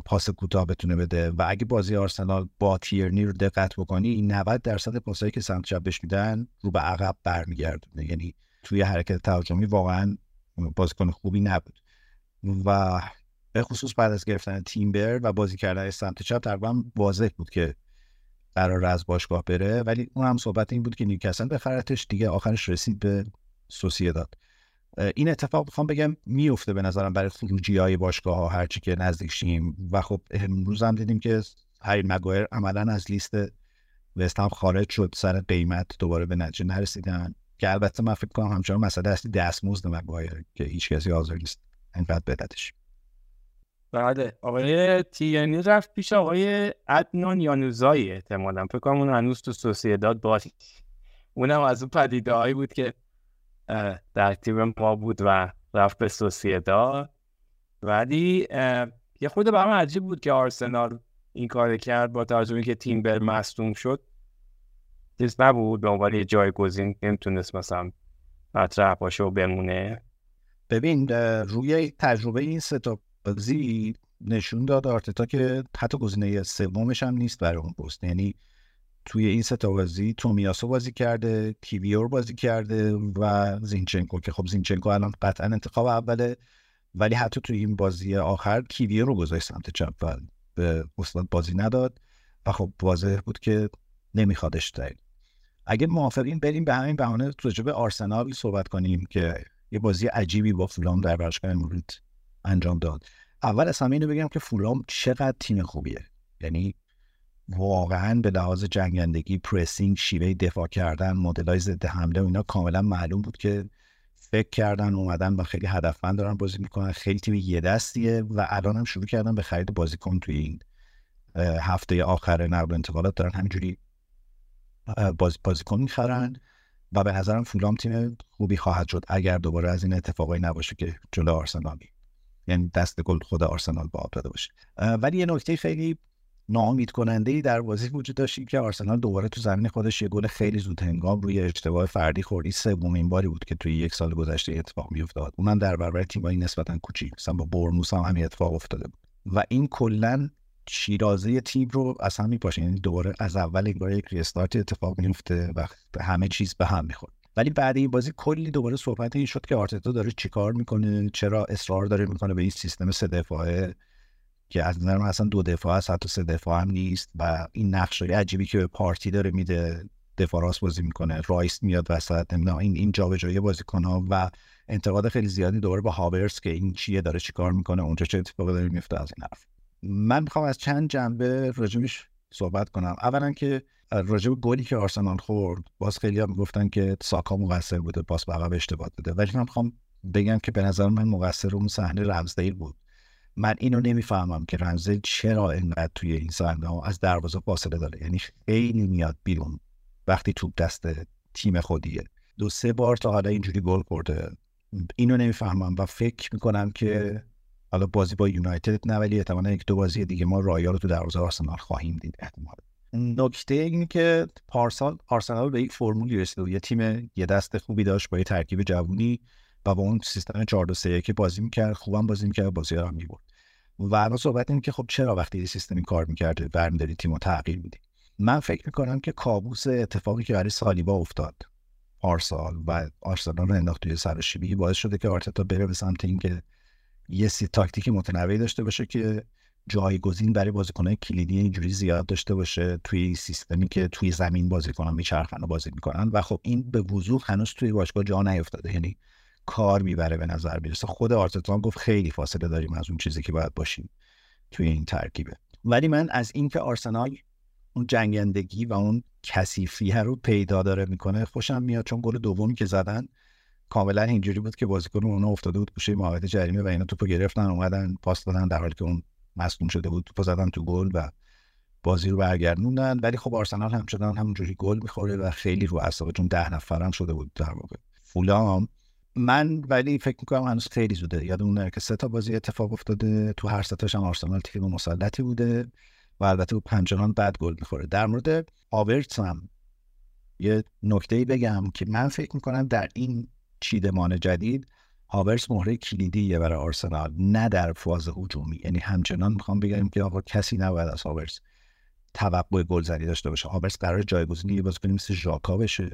پاس کوتاه بتونه بده. و اگه بازی آرسنال با تیرنی رو دقت بکنی 90 درصد پاسایی که سمت چپ بهش میدن رو به عقب برمیگردونه. یعنی توی حرکت تهاجمی واقعا بازیکن خوبی نبود. و به خصوص بعد از گرفتن تیمبر و بازی کردن سمت چپ تقریبا واضح بود که قرار از باشگاه بره. ولی اون هم صحبت این بود که نیوکاسل بخرتش دیگه آخرش رسید به داد این اتفاق بخوام بگم میفته به نظرم برای خروجی های باشگاه ها هرچی که نزدیک شیم. و خب امروز هم دیدیم که هری مگایر عملا از لیست وست خارج شد سر قیمت دوباره به نتیجه نرسیدن. که البته من فکر کنم همچنان مسئله اصلی دستمزد مگایر که هیچ کسی حاضر نیست اینقدر بدتش. بله آقای تیانی رفت پیش آقای ادنان یانوزایی احتمالا. فکر کنم اون هنوز تو سوسیداد باز. اونم از اون پدیده هایی بود که در تیم ما بود و رفت به سوسیداد. ولی یه خود برام عجیب بود که آرسنال این کار کرد با توجه که تیم بر مصدوم شد. چیز نبود به عنوان یه جایگزین نمی‌تونست مثلا مطرح باشه و بمونه. ببین روی تجربه این سه بازی نشون داد آرتتا که حتی گزینه سومش هم نیست برای اون پست. یعنی توی این سه بازی تومیاسو بازی کرده کیویور بازی کرده و زینچنکو که خب زینچنکو الان قطعا انتخاب اوله ولی حتی توی این بازی آخر کیویور رو گذاشت سمت چپ و به استاد بازی نداد و خب واضح بود که نمیخوادش داریم اگه موافقین بریم به همین بهانه راجع به آرسنال صحبت کنیم که یه بازی عجیبی با فولام در ورزشگاه مورد انجام داد. اول از همه اینو بگم که فولام چقدر تیم خوبیه. یعنی واقعا به لحاظ جنگندگی پرسینگ شیوه دفاع کردن مدلای ضد حمله و اینا کاملا معلوم بود که فکر کردن اومدن و خیلی هدفمند دارن بازی می‌کنن. خیلی تیم یه دستیه و الان هم شروع کردن به خرید بازیکن توی این هفته آخر نقل انتقالات دارن همینجوری بازی بازیکن می‌خرن و به نظرم فولام تیم خوبی خواهد شد اگر دوباره از این اتفاقایی نباشه که جلو آرسنالی یعنی دست گل خود آرسنال با داده باشه. ولی یه نکته خیلی ناامید کننده ای در بازی وجود داشت که آرسنال دوباره تو زمین خودش یه گل خیلی زود هنگام روی اشتباه فردی خوردی. سومین باری بود که توی یک سال گذشته اتفاق میافتاد. اونم در برابر تیمایی نسبتا کوچیک مثلا با برموس هم همین اتفاق افتاده بود. و این کلا شیرازه تیم رو از هم میپاشه یعنی دوباره از اول انگار یک ریستارت اتفاق میفته و همه چیز به هم می‌خوره ولی بعد این بازی کلی دوباره صحبت این شد که آرتتا داره چیکار می‌کنه چرا اصرار داره می‌کنه به این سیستم سه دفاعه. که از نظر من اصلا دو دفاع هست حتی سه دفاع هم نیست و این نقش عجیبی که به پارتی داره میده دفاع راست بازی می‌کنه رایس میاد وسط نمی‌دونم این این جابجایی بازیکن ها و انتقاد خیلی زیادی دوباره با هاورس که این چیه داره چیکار می‌کنه اونجا چه اتفاقی داره میفته از این حرف. من می‌خوام از چند جنبه راجبش صحبت کنم. اولا که راجب گلی که آرسنال خورد باز خیلی هم گفتن که ساکا مقصر بوده باز به عقب اشتباه داده. ولی من می‌خوام بگم که به نظر من مقصر اون صحنه رمزدیل بود. من اینو نمی‌فهمم که رمزدیل چرا اینقدر توی این صحنه از دروازه فاصله داره. یعنی خیلی میاد بیرون وقتی توپ دست تیم خودیه. دو سه بار تا حالا اینجوری گل خورده. اینو نمی‌فهمم و فکر می‌کنم که حالا بازی با یونایتد نه ولی احتمالا یک دو بازی دیگه ما رایال رو تو دروازه آرسنال خواهیم دید احتمال نکته اینه که پارسال آرسنال به یک فرمولی رسید یه تیم یه دست خوبی داشت با یه ترکیب جوونی. و با اون سیستم 4 2 3 که بازی می‌کرد خوبم بازی می‌کرد بازی رو می‌برد. و الان صحبت اینه که خب چرا وقتی سیستمی کار می‌کرده برمیداری تیم رو تغییر میدی؟ من فکر می‌کنم که کابوس اتفاقی که برای سالیبا افتاد پارسال و آرسنال رو انداخت توی سر شیبی باعث شده که آرتتا بره به سمت اینکه یه سی تاکتیک متنوعی داشته باشه که جایگزین برای بازیکنهای کلیدی اینجوری زیاد داشته باشه توی سیستمی که توی زمین بازیکنان میچرخن و بازی می‌کنن. و خب این به وضوح هنوز توی باشگاه جا نیفتاده. یعنی کار می‌بره به نظر می‌رسه. خود آرتتا گفت خیلی فاصله داریم از اون چیزی که باید باشیم توی این ترکیبه. ولی من از اینکه آرسنال اون جنگندگی و اون کثیفیه رو پیدا داره می‌کنه خوشم میاد چون گل دومی که زدن کاملا اینجوری بود که بازیکن اون افتاده بود گوشه محوطه جریمه و اینا توپو گرفتن اومدن پاس دادن در حالی که اون مصدوم شده بود توپو زدن تو گل و بازی رو برگردوندن. ولی خب آرسنال همچنان همونجوری گل می‌خوره و خیلی رو اعصاب چون ده نفرم شده بود در واقع. فولام من ولی فکر می‌کنم هنوز خیلی زوده. یادمون که سه تا بازی اتفاق افتاده. تو هر سه هم آرسنال تیم مسلطی بوده و البته او پنجران بعد گل می‌خوره. در مورد آورتس هم یه نکته بگم که من فکر می‌کنم در این چیدمان جدید هاورس مهره کلیدیه برای آرسنال نه در فاز هجومی. یعنی همچنان می‌خوام بگم که آقا کسی نباید از هاورس توقع گلزنی داشته باشه. هاورس قرار جایگزینی یه بازیکنی مثل ژاکا بشه.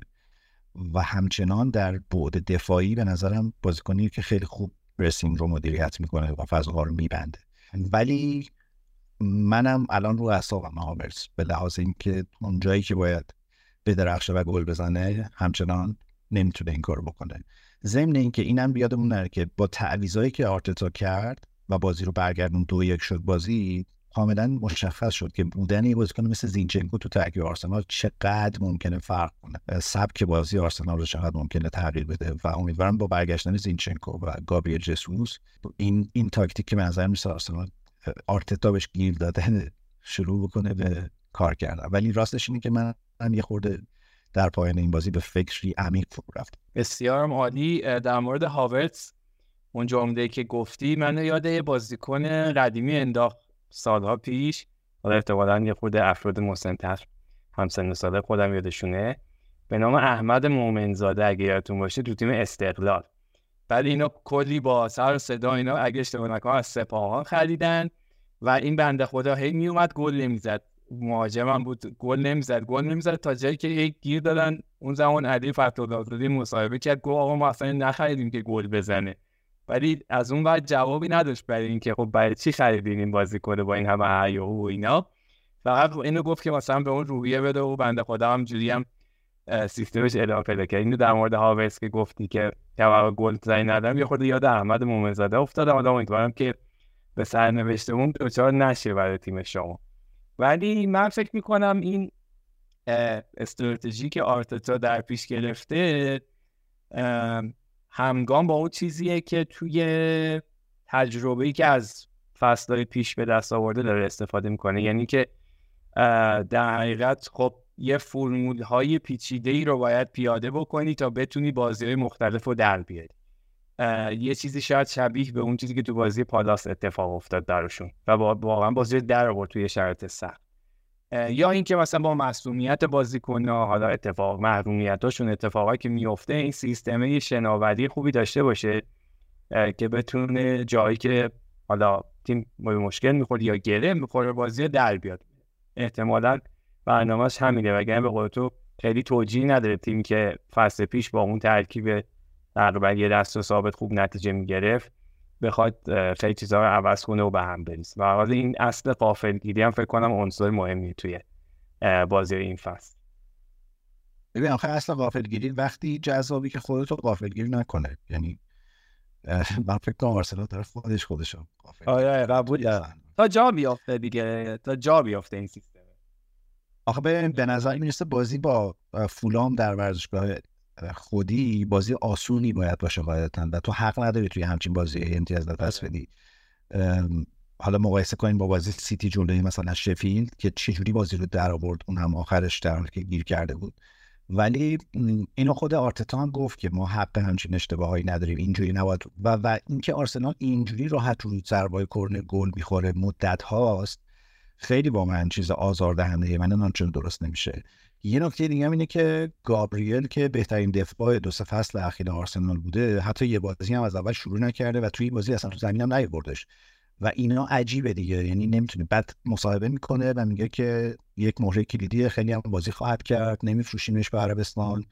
و همچنان در بعد دفاعی به نظرم بازیکنی که خیلی خوب رسینگ رو مدیریت می‌کنه و فضاها رو میبنده. ولی منم الان رو اعصابم هاورس به لحاظ اینکه اون جایی که باید بدرخشه و گل بزنه همچنان نمی‌تونه این کار بکنه. ضمن اینکه اینم بیادمون نره که با تعویضایی که آرتتا کرد و بازی رو برگردون دو یک شد بازی کاملا مشخص شد که بودن یه بازیکن مثل زینچنکو تو ترکیب آرسنال چقدر ممکنه فرق کنه. سبک بازی آرسنال رو چقدر ممکنه تغییر بده و امیدوارم با برگشتن زینچنکو و گابریل جسوس این این تاکتیک که به میسه آرسنال آرتتا بهش گیر داده شروع بکنه به کار کردن. ولی راستش اینه که من یه خورده در پایان این بازی به فکری عمیق فرو رفت بسیار عالی. در مورد هاورتس اون جمله که گفتی من یاد یه بازیکن قدیمی انداخت. سالها پیش حالا احتمالا یه خود افراد مسنتر همسن ساله خودم یادشونه. به نام احمد مومنزاده اگه یادتون باشه تو تیم استقلال. بعد اینا کلی با سر صدا اینا اگه اشتباه نکنم از سپاهان خریدن و این بنده خدا هی میومد گل نمی‌زد. مهاجمم بود گل نمی‌زد گل نمی‌زد تا جایی که یک گیر دادن. اون زمان علی فتحالله مصاحبه کرد گفت آقا ما اصلا نخریدیم که گل بزنه. ولی از اون بعد جوابی نداشت برای اینکه خب برای چی خریدین این بازیکن با این همه هیاهو و اینا. فقط اینو گفت که مثلا به اون روحیه بده و بنده خدا هم جوری هم سیستمش ادامه پیدا کرد. اینو در مورد هاورس که گفتی که توقع گل زنی ندارم یه خورده یاد احمد مومنزاده افتادم آدم امیدوارم که به سرنوشتمون دچار نشه برای تیم شما. ولی من فکر می‌کنم این استراتژی که آرتتا در پیش گرفته همگام با اون چیزیه که توی تجربه‌ای که از فصلهای پیش به دست آورده داره استفاده می‌کنه. یعنی که در حقیقت خب یه فرمول های پیچیده ای رو باید پیاده بکنی تا بتونی بازی های مختلف رو در بیاری. یه چیزی شاید شبیه به اون چیزی که تو بازی پالاس اتفاق افتاد درشون و واقعا بازی در آورد توی شرایط سخت. یا اینکه مثلا با مسئولیت بازیکن‌ها حالا اتفاق محرومیتاشون اتفاقایی که میفته این سیستم شناوری خوبی داشته باشه که بتونه جایی که حالا تیم مشکل می‌خورد یا گره می‌خوره بازی در بیاد. احتمالا برنامهش همینه. وگرنه به قول تو خیلی توجیه نداره تیم که فصل پیش با اون ترکیب تقریبا یه دست و ثابت خوب نتیجه می‌گرفت. بخواد خیلی چیزها رو عوض کنه و به هم بریز و حالا این اصل قافلگیری هم فکر کنم عنصر مهمی توی بازی این فصل. ببین آخه اصل قافلگیری وقتی جذابی که خودتو قافلگیر نکنه. یعنی من فکر کنم آرسنال داره خودش خودش آره قبول دارم. تا جا بیافته دیگه تا جا بیافته این سیستم. آخه ببین به نظر می‌رسه بازی با فولام در ورزشگاه اه، خودی بازی آسونی باید باشه قاعدتا و تو حق نداری توی همچین بازی امتیاز از دست بدی. حالا مقایسه کنیم با بازی سیتی جلوی مثلا شفیلد که چجوری بازی رو در آورد اون هم آخرش در حالی که گیر کرده بود. ولی اینو خود آرتتا هم گفت که ما حق همچین اشتباهایی نداریم اینجوری نباید. و و اینکه آرسنال اینجوری راحت رو ضربای کرنر گل می‌خوره مدت هاست خیلی با من چیز آزاردهنده من چون درست نمیشه. یه نکته دیگه هم اینه که گابریل که بهترین دفاع دو سه فصل اخیر آرسنال بوده حتی یه بازی هم از اول شروع نکرده و توی این بازی اصلا تو زمین هم نیاوردش. و اینا عجیبه دیگه یعنی نمی‌تونه بعد مصاحبه می‌کنه و میگه که یک مهره کلیدی خیلی هم بازی خواهد کرد نمیفروشیمش به عربستان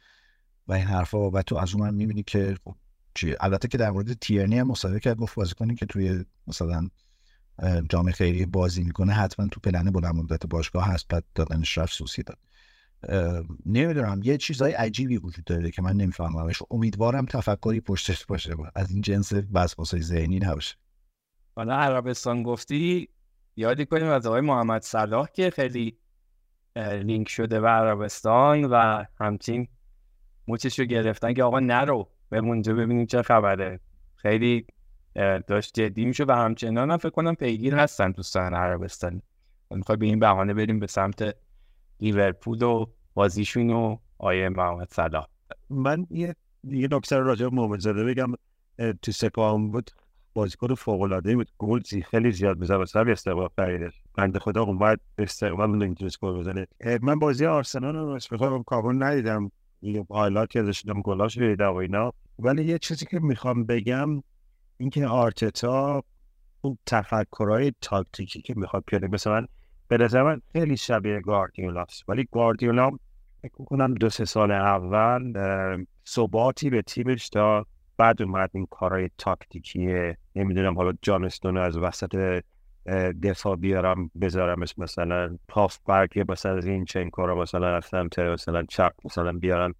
و این حرفا. و تو از اون می‌بینی که خب چی؟ البته که در مورد تیرنی هم مصاحبه کرد گفت بازیکنی که توی مثلا جام خیریه بازی می‌کنه حتما تو پلن بلند مدت باشگاه هست بعد دادنش رفت سوسی داد نمی‌دونم یه چیزای عجیبی وجود داره که من نمیفهممش. امیدوارم تفکری پشتش باشه از این جنس وسواسای ذهنی نباشه. حالا عربستان گفتی یادی کنیم از آقای محمد صلاح که خیلی لینک شده به عربستان و همچین موچش رو گرفتن که آقا نرو به اونجا ببینیم چه خبره. خیلی داشت جدی میشه و همچنان هم فکر کنم پیگیر هستن دوستان عربستان. می‌خوای به این بهانه بریم به سمت لیورپول و بازیشون و آیه محمد صلاح. من یه یه نکته راجع به محمد زاده بگم. تو سپاهان بود بازیکن فوق العاده بود. گل زی- خیلی زیاد می‌زد. و سر استقبال خریدش بنده خدا اومد استقبال من نمی‌تونست گل بزنه. من بازی آرسنال رو اسپیکار کابون ندیدم. یه highlight ازش دیدم گلاش دیدم و اینا. ولی یه چیزی که می‌خوام بگم اینکه آرتتا اون تفکرهای تاکتیکی که می‌خواد پیاده مثلا به نظر من خیلی شبیه گواردیولاست ولی گواردیولا فکر کنم دو سه سال اول ثباتی به تیمش داد. بعد اومد این کارهای تاکتیکیه نمی‌دونم حالا جان استون از وسط دفاع بیارم بذارمش مثلا هاف برگ مثلا از این چین کارا مثلا از سمت مثلا چپ مثلا بیارم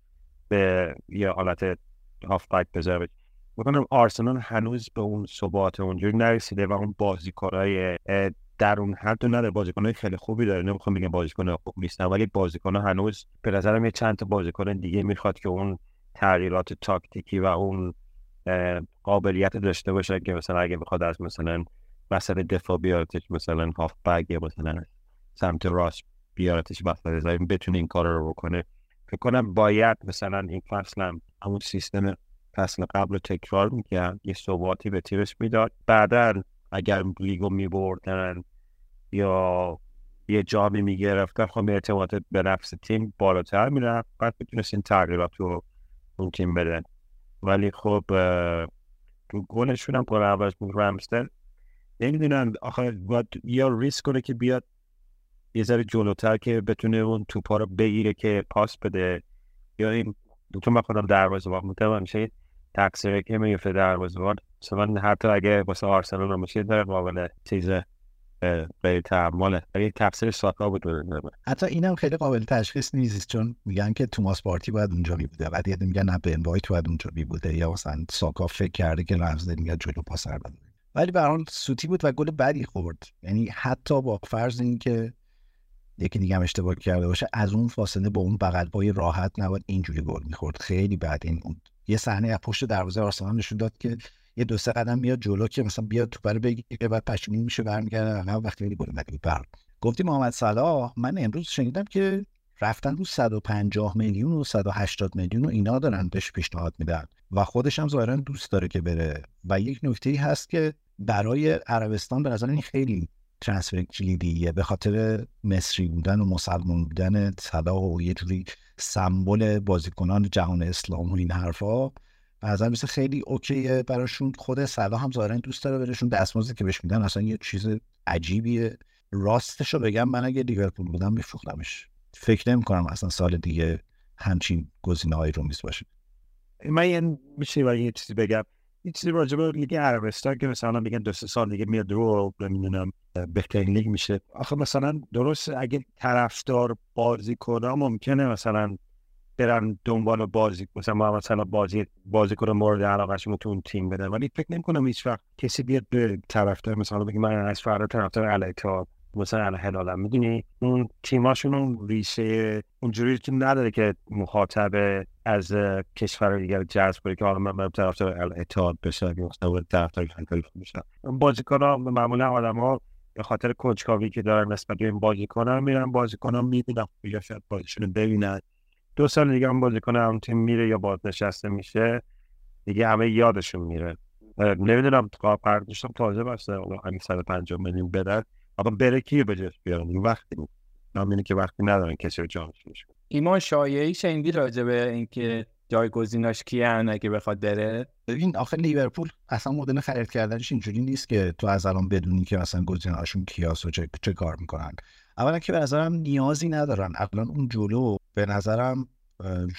به یه حالت هاف بک بذارمش. می‌کنم آرسنال هنوز به اون ثبات اونجوری نرسیده و اون بازیکنهای در اون حد نداره. بازیکنهای خیلی خوبی داره. نمی‌خوام بگم بازیکن خوب نیستن ولی بازیکن هنوز به نظرم یه چند تا بازیکن دیگه می‌خواد که اون تغییرات تاکتیکی و اون قابلیت داشته باشه که مثلا اگه بخواد از مثلا وسط دفاع بیارتش مثلا هاف بگ یا مثلا سمت راست بیارتش وسط زمین بتونه این کار رو بکنه. فکر کنم باید مثلا این فصل هم همون سیستم فصل قبل تکرار می‌کرد. یه ثباتی به تیمش می‌داد. بعدا اگر لیگو میبردن یا یه جامی می‌گرفتن خب اعتماد به نفس تیم بالاتر می‌رفت. بعد می‌تونست این تغییرات رو اون تیم بدن ولی خب تو گلشون هم گل اول بود. رمستن نمی‌دونم آخه باید یا ریسک کنه که بیاد یه ذره جلوتر که بتونه اون توپا رو بگیره که پاس بده. یا این چون من خودم دروازه‌بان بودم همیشه تقصیره که میفته دروازه‌بان مثلا حتی اگه واسه آرسنال رو میشه داره قابل چیز غیر تحمله. ولی تقصیر ساکا بود. حتی اینم خیلی قابل تشخیص نیست. چون میگن که توماس پارتی باید اونجا می بوده. بعد یه میگن نه بن وایت باید اونجا می بوده. یا مثلا ساکا فکر کرده که رمزدل میگه جلو پاس بده ولی به حال سوتی بود و گل بدی خورد. یعنی حتی با فرض اینکه یکی دیگه هم اشتباه کرده باشه از اون فاصله با اون بغل پای راحت نباید اینجوری گل می‌خورد. خیلی بد این اون یه صحنه از پشت دروازه آرسنال نشون داد که یه دو سه قدم میاد جلو که مثلا بیاد توپ رو بگیره بعد پشیمون میشه برمیگرده عقب وقتی بدی بود بر گفتی محمد صلاح من امروز شنیدم که رفتن رو 150 میلیون و 180 میلیون و اینا دارن بهش پیشنهاد میدن و خودش هم ظاهرا دوست داره که بره. و یک نکته ای هست که برای عربستان به نظر این خیلی ترانسفر کلیدیه به خاطر مصری بودن و مسلمان بودن صلاح و یه جوری سمبل بازیکنان جهان اسلام و این حرفا. به نظر خیلی اوکیه براشون. خود صلاح هم ظاهرا دوست داره برشون. دستمزدی که بهش میدن اصلا یه چیز عجیبیه. راستش رو بگم من اگه لیورپول بودم میفروختمش. فکر نمی کنم اصلا سال دیگه همچین گزینه هایی رو میز باشه من یه میشه یه چیزی بگم. یه چیزی راجع به لیگ عربستان که مثلا میگن دو سه سال دیگه میاد رو نمی‌دونم بهترین لیگ میشه آخه مثلا درست اگه طرفدار بازی کنه ممکنه مثلا برن دنبال بازی مثلا ما مثلا بازی بازیکن مورد علاقهشون تو اون تیم بدن ولی فکر نمی‌کنم هیچ وقت کسی بیاد به طرفدار مثلا بگه من از فردا طرفدار الایتا مثلا الهلالم می‌دونی اون تیماشون اون ریشه اونجوری که نداره که مخاطب از کشور دیگر جذب کنه که حالا من برم طرفدار الاتحاد بشم یا مثلا طرفدار هنگل بشم. بازیکن‌ها معمولا آدم‌ها به خاطر کنجکاوی که دارن نسبت به این بازیکن‌ها میرن بازیکن‌ها می‌بینن یا شاید بازیشون ببینن. دو سال دیگه هم بازیکن هم تیم میره یا بازنشسته میشه دیگه همه یادشون میره. نمی‌دونم پرداشتم تازه بسته همین 150 میلیون بدن. اما بره کی به جاش بیارن این وقتی اینه که وقتی ندارن کسی رو جانشینش ایمان شایعی شنیدی راجع به اینکه جایگزیناش کیان اگه بخواد بره؟ ببین آخه لیورپول اصلا مدل خرید کردنش اینجوری نیست که تو از الان بدونی که مثلا گزینه‌هاشون کیاس و چه, چه کار می‌کنن. اولا که به نظرم نیازی ندارن. الان اون جلو به نظرم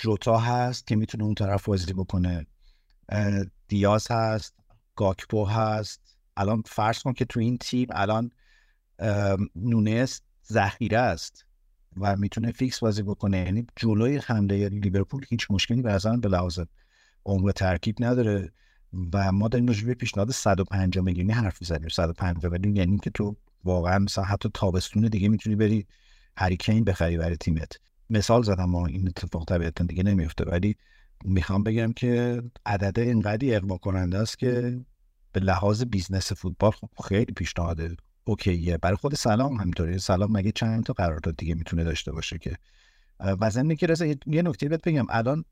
جوتا هست که می‌تونه اون طرف بازی بکنه. دیاز هست گاکپو هست. الان فرض کن که تو این تیم الان نونس ذخیره است و می‌تونه فیکس بازی بکنه. یعنی جلوی حمله لیورپول هیچ مشکلی به نظرم به لحاظ عمر ترکیب نداره و ما داریم راجع به پیشنهاد 150 میلیونی حرف می‌زنیم. 150 میلیون یعنی که تو واقعا مثلا حتی تابستون دیگه می‌تونی بری هری کین بخری برای تیمت. مثال زدم ما این اتفاق طبیعتا دیگه نمیفته ولی می‌خوام بگم که عدد اینقدری اغوا کننده است که به لحاظ business فوتبال خب خیلی پیشنهاد okay ه. برای خود صلاح همینطوری. صلاح مگه چند تا قرارداد دیگه می‌تونه داشته باشه که؟ و ضمن که رضا یه نکته بهت بگم. الان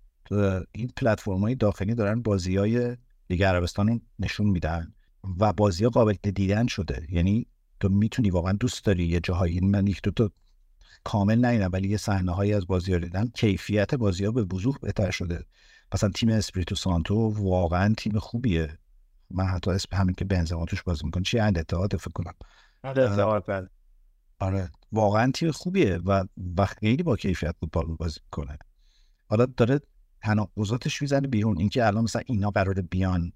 این پلتفرم های داخلی دارن بازی های دیگه عربستان نشون میدن و بازی ها قابل دیدن شده. یعنی تو می‌تونی واقعا دوست داری یه جاهایی من یک تا کامل ندیدم ولی یه صحنه هایی از بازی ها دیدم. کیفیت بازی ها به وضوح بهتر شده. مثلا تیم اسپریتو سانتو واقعا تیم خوبیه. من حتی اسم همین که بنزما توش بازی می‌کنه چی؟ الاتحاد فکر کنم. بله. آره. واقعا تیم خوبیه و و خیلی با کیفیت فوتبال بازی می‌کنه. حالا داره تناقضاتش می‌زنه بیرون. اینکه الان مثلا اینا قرار بیان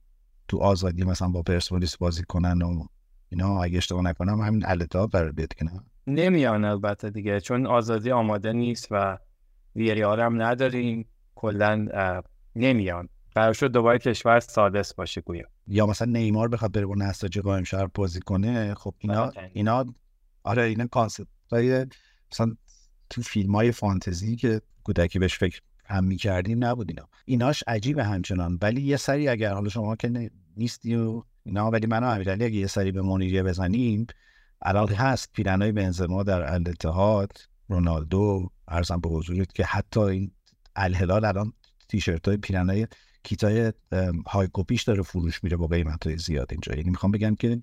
تو آزادی مثلا با پرسپولیس بازی کنن و اینا اگه اشتباه نکنم همین التا قرار بیاد که نه؟ نمیان البته دیگه. چون آزادی آماده نیست و VAR هم نداریم. کلا نمیان. قرار شد دوباره کشور سادس باشه گویا. یا مثلا نیمار بخواد بره با نساجی قائم شهر بازی کنه خب اینا اینا آره اینا concept مثلا تو فیلم های فانتزی که کودکی بهش فکر هم می‌کردیم نبود اینا. ایناش عجیبه همچنان. ولی یه سری اگر حالا شما که نیستی و اینا ولی من و امیرعلی اگه یه سری به منیریه بزنیم الان هست. پیرنهای بنزما در الاتحاد رونالدو ارزم به حضورت که حتی این الهلال الان تیشرت های پیرنهای کیتای های کپیش داره فروش میره با قیمت های زیاد اینجا. یعنی می‌خوام بگم که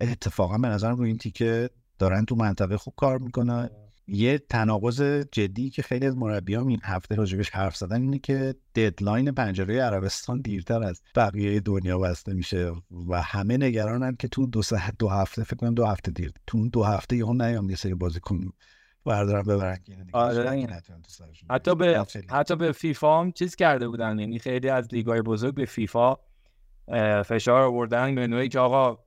اتفاقا به نظرم روی این تیکه دارن تو منطقه خوب کار می‌کنن. یه تناقض جدی که خیلی از مربیان این هفته راجبش حرف زدن اینه که ددلاین پنجره عربستان دیرتر از بقیه دنیا بسته میشه و همه نگرانن که تو دو دو هفته فکر کنم دو هفته دیر تو دو هفته یهو نیام یه سری بازیکن بردارن ببرن آره. حتی به حتی به فیفا هم چیز کرده بودن. یعنی خیلی از لیگای بزرگ به فیفا فشار آوردن به نوعی که آقا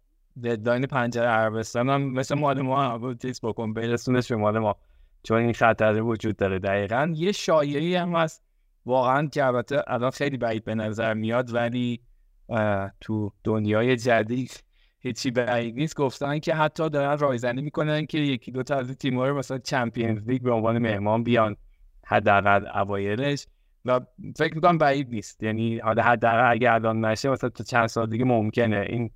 ددلاین پنجره عربستان هم مثل مال ما چیز بکن برسونش به مال ما. چون این خطر وجود داره. دقیقا یه شایعی هم هست. واقعا که البته الان خیلی بعید به نظر میاد ولی تو دنیای جدید هیچی بعید نیست. گفتن که حتی دارن رایزنی می‌کنن که یکی دو تا از تیم‌ها رو مثلا چمپیونز لیگ به عنوان مهمان بیان حداقل اوایلش و فکر می‌کنم بعید نیست. یعنی حالا حداقل اگه الان نشه مثلا تا چند سال دیگه ممکنه این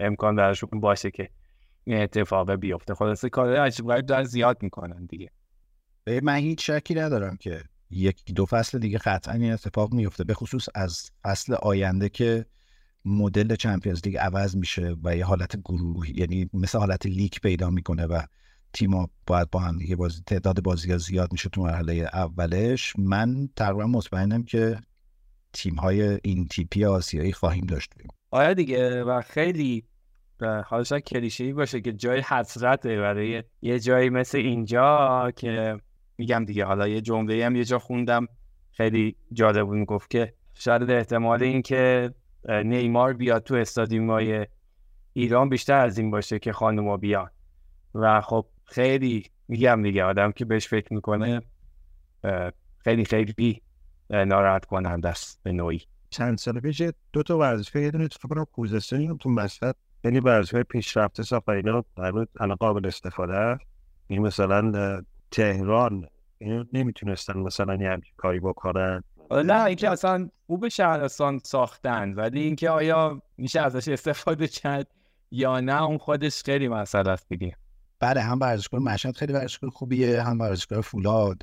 امکان درشون باشه که این اتفاق بیفته. خلاصه کار عجیب غریب دارن زیاد می‌کنن دیگه. من هیچ شکی ندارم که یک دو فصل دیگه قطعا این اتفاق میفته به خصوص از فصل آینده که مدل چمپیونز لیگ عوض میشه و یه حالت گروه یعنی مثل حالت لیک پیدا می‌کنه و تیما باید با هم دیگه بازی تعداد بازی ها زیاد میشه تو مرحله اولش. من تقریبا مطمئنم که تیم های این تیپی آسیایی خواهیم داشت. آیا دیگه و خیلی حالا شاید کلیشه‌ای باشه که جای حسرت برای یه جایی مثل اینجا که میگم دیگه حالا یه جمله هم یه جا خوندم خیلی جالب بود گفت که شاید احتمال این که نیمار بیاد تو استادیوم های ایران بیشتر از این باشه که خانوما بیان. و خب خیلی میگم دیگه آدم که بهش فکر می‌کنه خیلی خیلی ناراحت کننده است به نوعی. چند سال پیش دو تا ورزشگاه یه دونه فکر کنم تو مشهد یعنی ورزشگاه پیشرفته ساخت اینا الان قابل استفاده است. این مثلا تهران اینو نمی‌تونستن مثلا یه کاری بکنن. نه اینکه اصلا خوب شهرستان ساختن ولی اینکه آیا میشه ازش استفاده کرد یا نه اون خودش خیلی مسئله است دیگه. بله هم ورزشگاه مشهد خیلی ورزشگاه خوبیه هم ورزشگاه فولاد.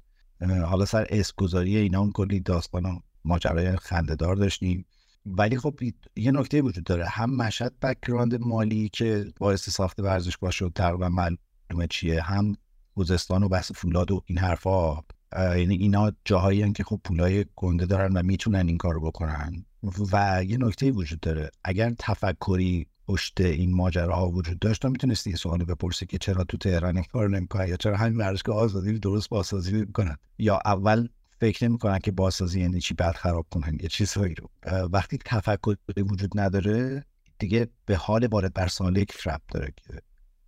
حالا سر اسم گذاری اینا هم کلی داستان و ماجرای خنده‌دار داشتیم. ولی خب یه نکته وجود داره. هم مشهد background مالی که باعث ساخت ورزشگاه شد تقریبا معلومه چیه هم خوزستان و بحث فولاد و این حرفا. یعنی اینا جاهایی هن که خب پولای گنده دارن و می‌تونن این کارو بکنن. و یه نکته وجود داره. اگر تفکری پشت این ماجراها وجود داشت تو می‌تونستی یه سوالی بپرسی که چرا تو تهران این کار نمی‌کنن یا چرا همین ورزشگاه آزادی درست بازسازی نمی‌کنن یا اول فکر نمی‌کنن که بازسازی یعنی چی بعد خراب کنن یه چیزهایی رو. وقتی تفکری وجود نداره دیگه به حال وارد بر سالک ربط داره که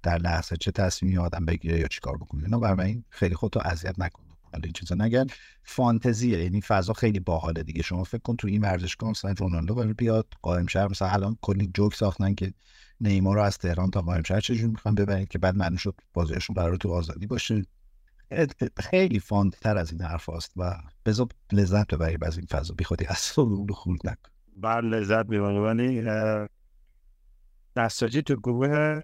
در لحظه چه تصمیمی آدم بگیره یا چیکار بکنه. اینا برای این خیلی خودتو اذیت نکن. این چیزا نگن. فانتزیه یعنی فضا خیلی باحاله دیگه. شما فکر کن تو این ورزشگاه مثلا رونالدو بره بیاد قائم شهر مثلا الان کلی جوک ساختن که نیمار رو از تهران تا قائم شهر چجوری می‌خوان ببرید که بعد معنی شد بازیشون قرار تو آزادی باشه؟ خیلی فانت تر از این حرف هست و بذار لذت ببریم از این فضا. بی خودی اصلا رو خورد نکن. بر لذت می‌برم. ولی تو گروه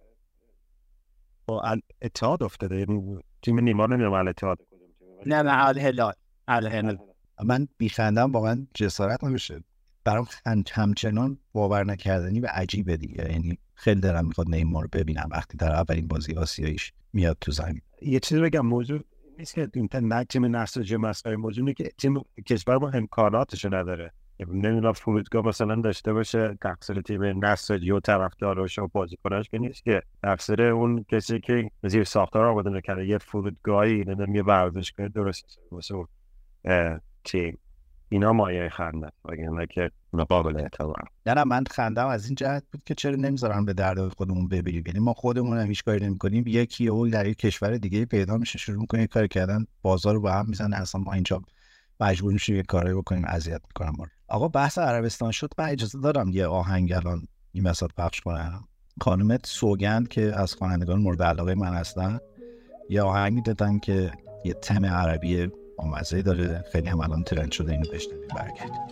با اتحاد افتاده. یعنی تیم نیمار نمی‌دونم الاتحاد نه نه الهلال الهلال من بیخندم واقعا جسارت نمیشه. برام هم- همچنان باور نکردنی و عجیبه دیگه. یعنی خیلی دلم می‌خواد نیمار رو ببینم وقتی در اولین بازی آسیاییش میاد تو زمین. یه چیزی بگم موضوع نیست که این تن- نه تیم نساجی مسئله موضوع که تیم کشور ما امکاناتشو نداره. نمی‌دونم فرودگاه مثلا داشته باشه تقصیر تیم نساجی و طرفداراش و بازیکناش که نیست که. تقصیر اون کسی که زیر ساختار آماده نکرده یه فرودگاهی نمی‌دونم یه ورزشگاه درست واسه اون تیم. اینا مایه خنده وگرنه که قابل اعتبار نه نه من خندم. از این جهت بود که چرا نمی‌ذارن به درد خودمون ببینیم؟ یعنی ما خودمون هم هیچ کاری نمی‌کنیم. یکی او در یک کشور دیگه پیدا میشه شروع می‌کنه کار کردن بازار رو با هم می‌زنه اصلا ما اینجا مجبور میشیم یه کارایی بکنیم اذیت می‌کنم. ما. آقا بحث عربستان شد من اجازه دارم یه آهنگ الان این وسط پخش کنم. خانم سوگند که از خوانندگان مورد علاقه من هستن یه آهنگی دادن که یه تم عربی آمزه داره. خیلی هم الان ترند شده. اینو بشنویم. برگردیم.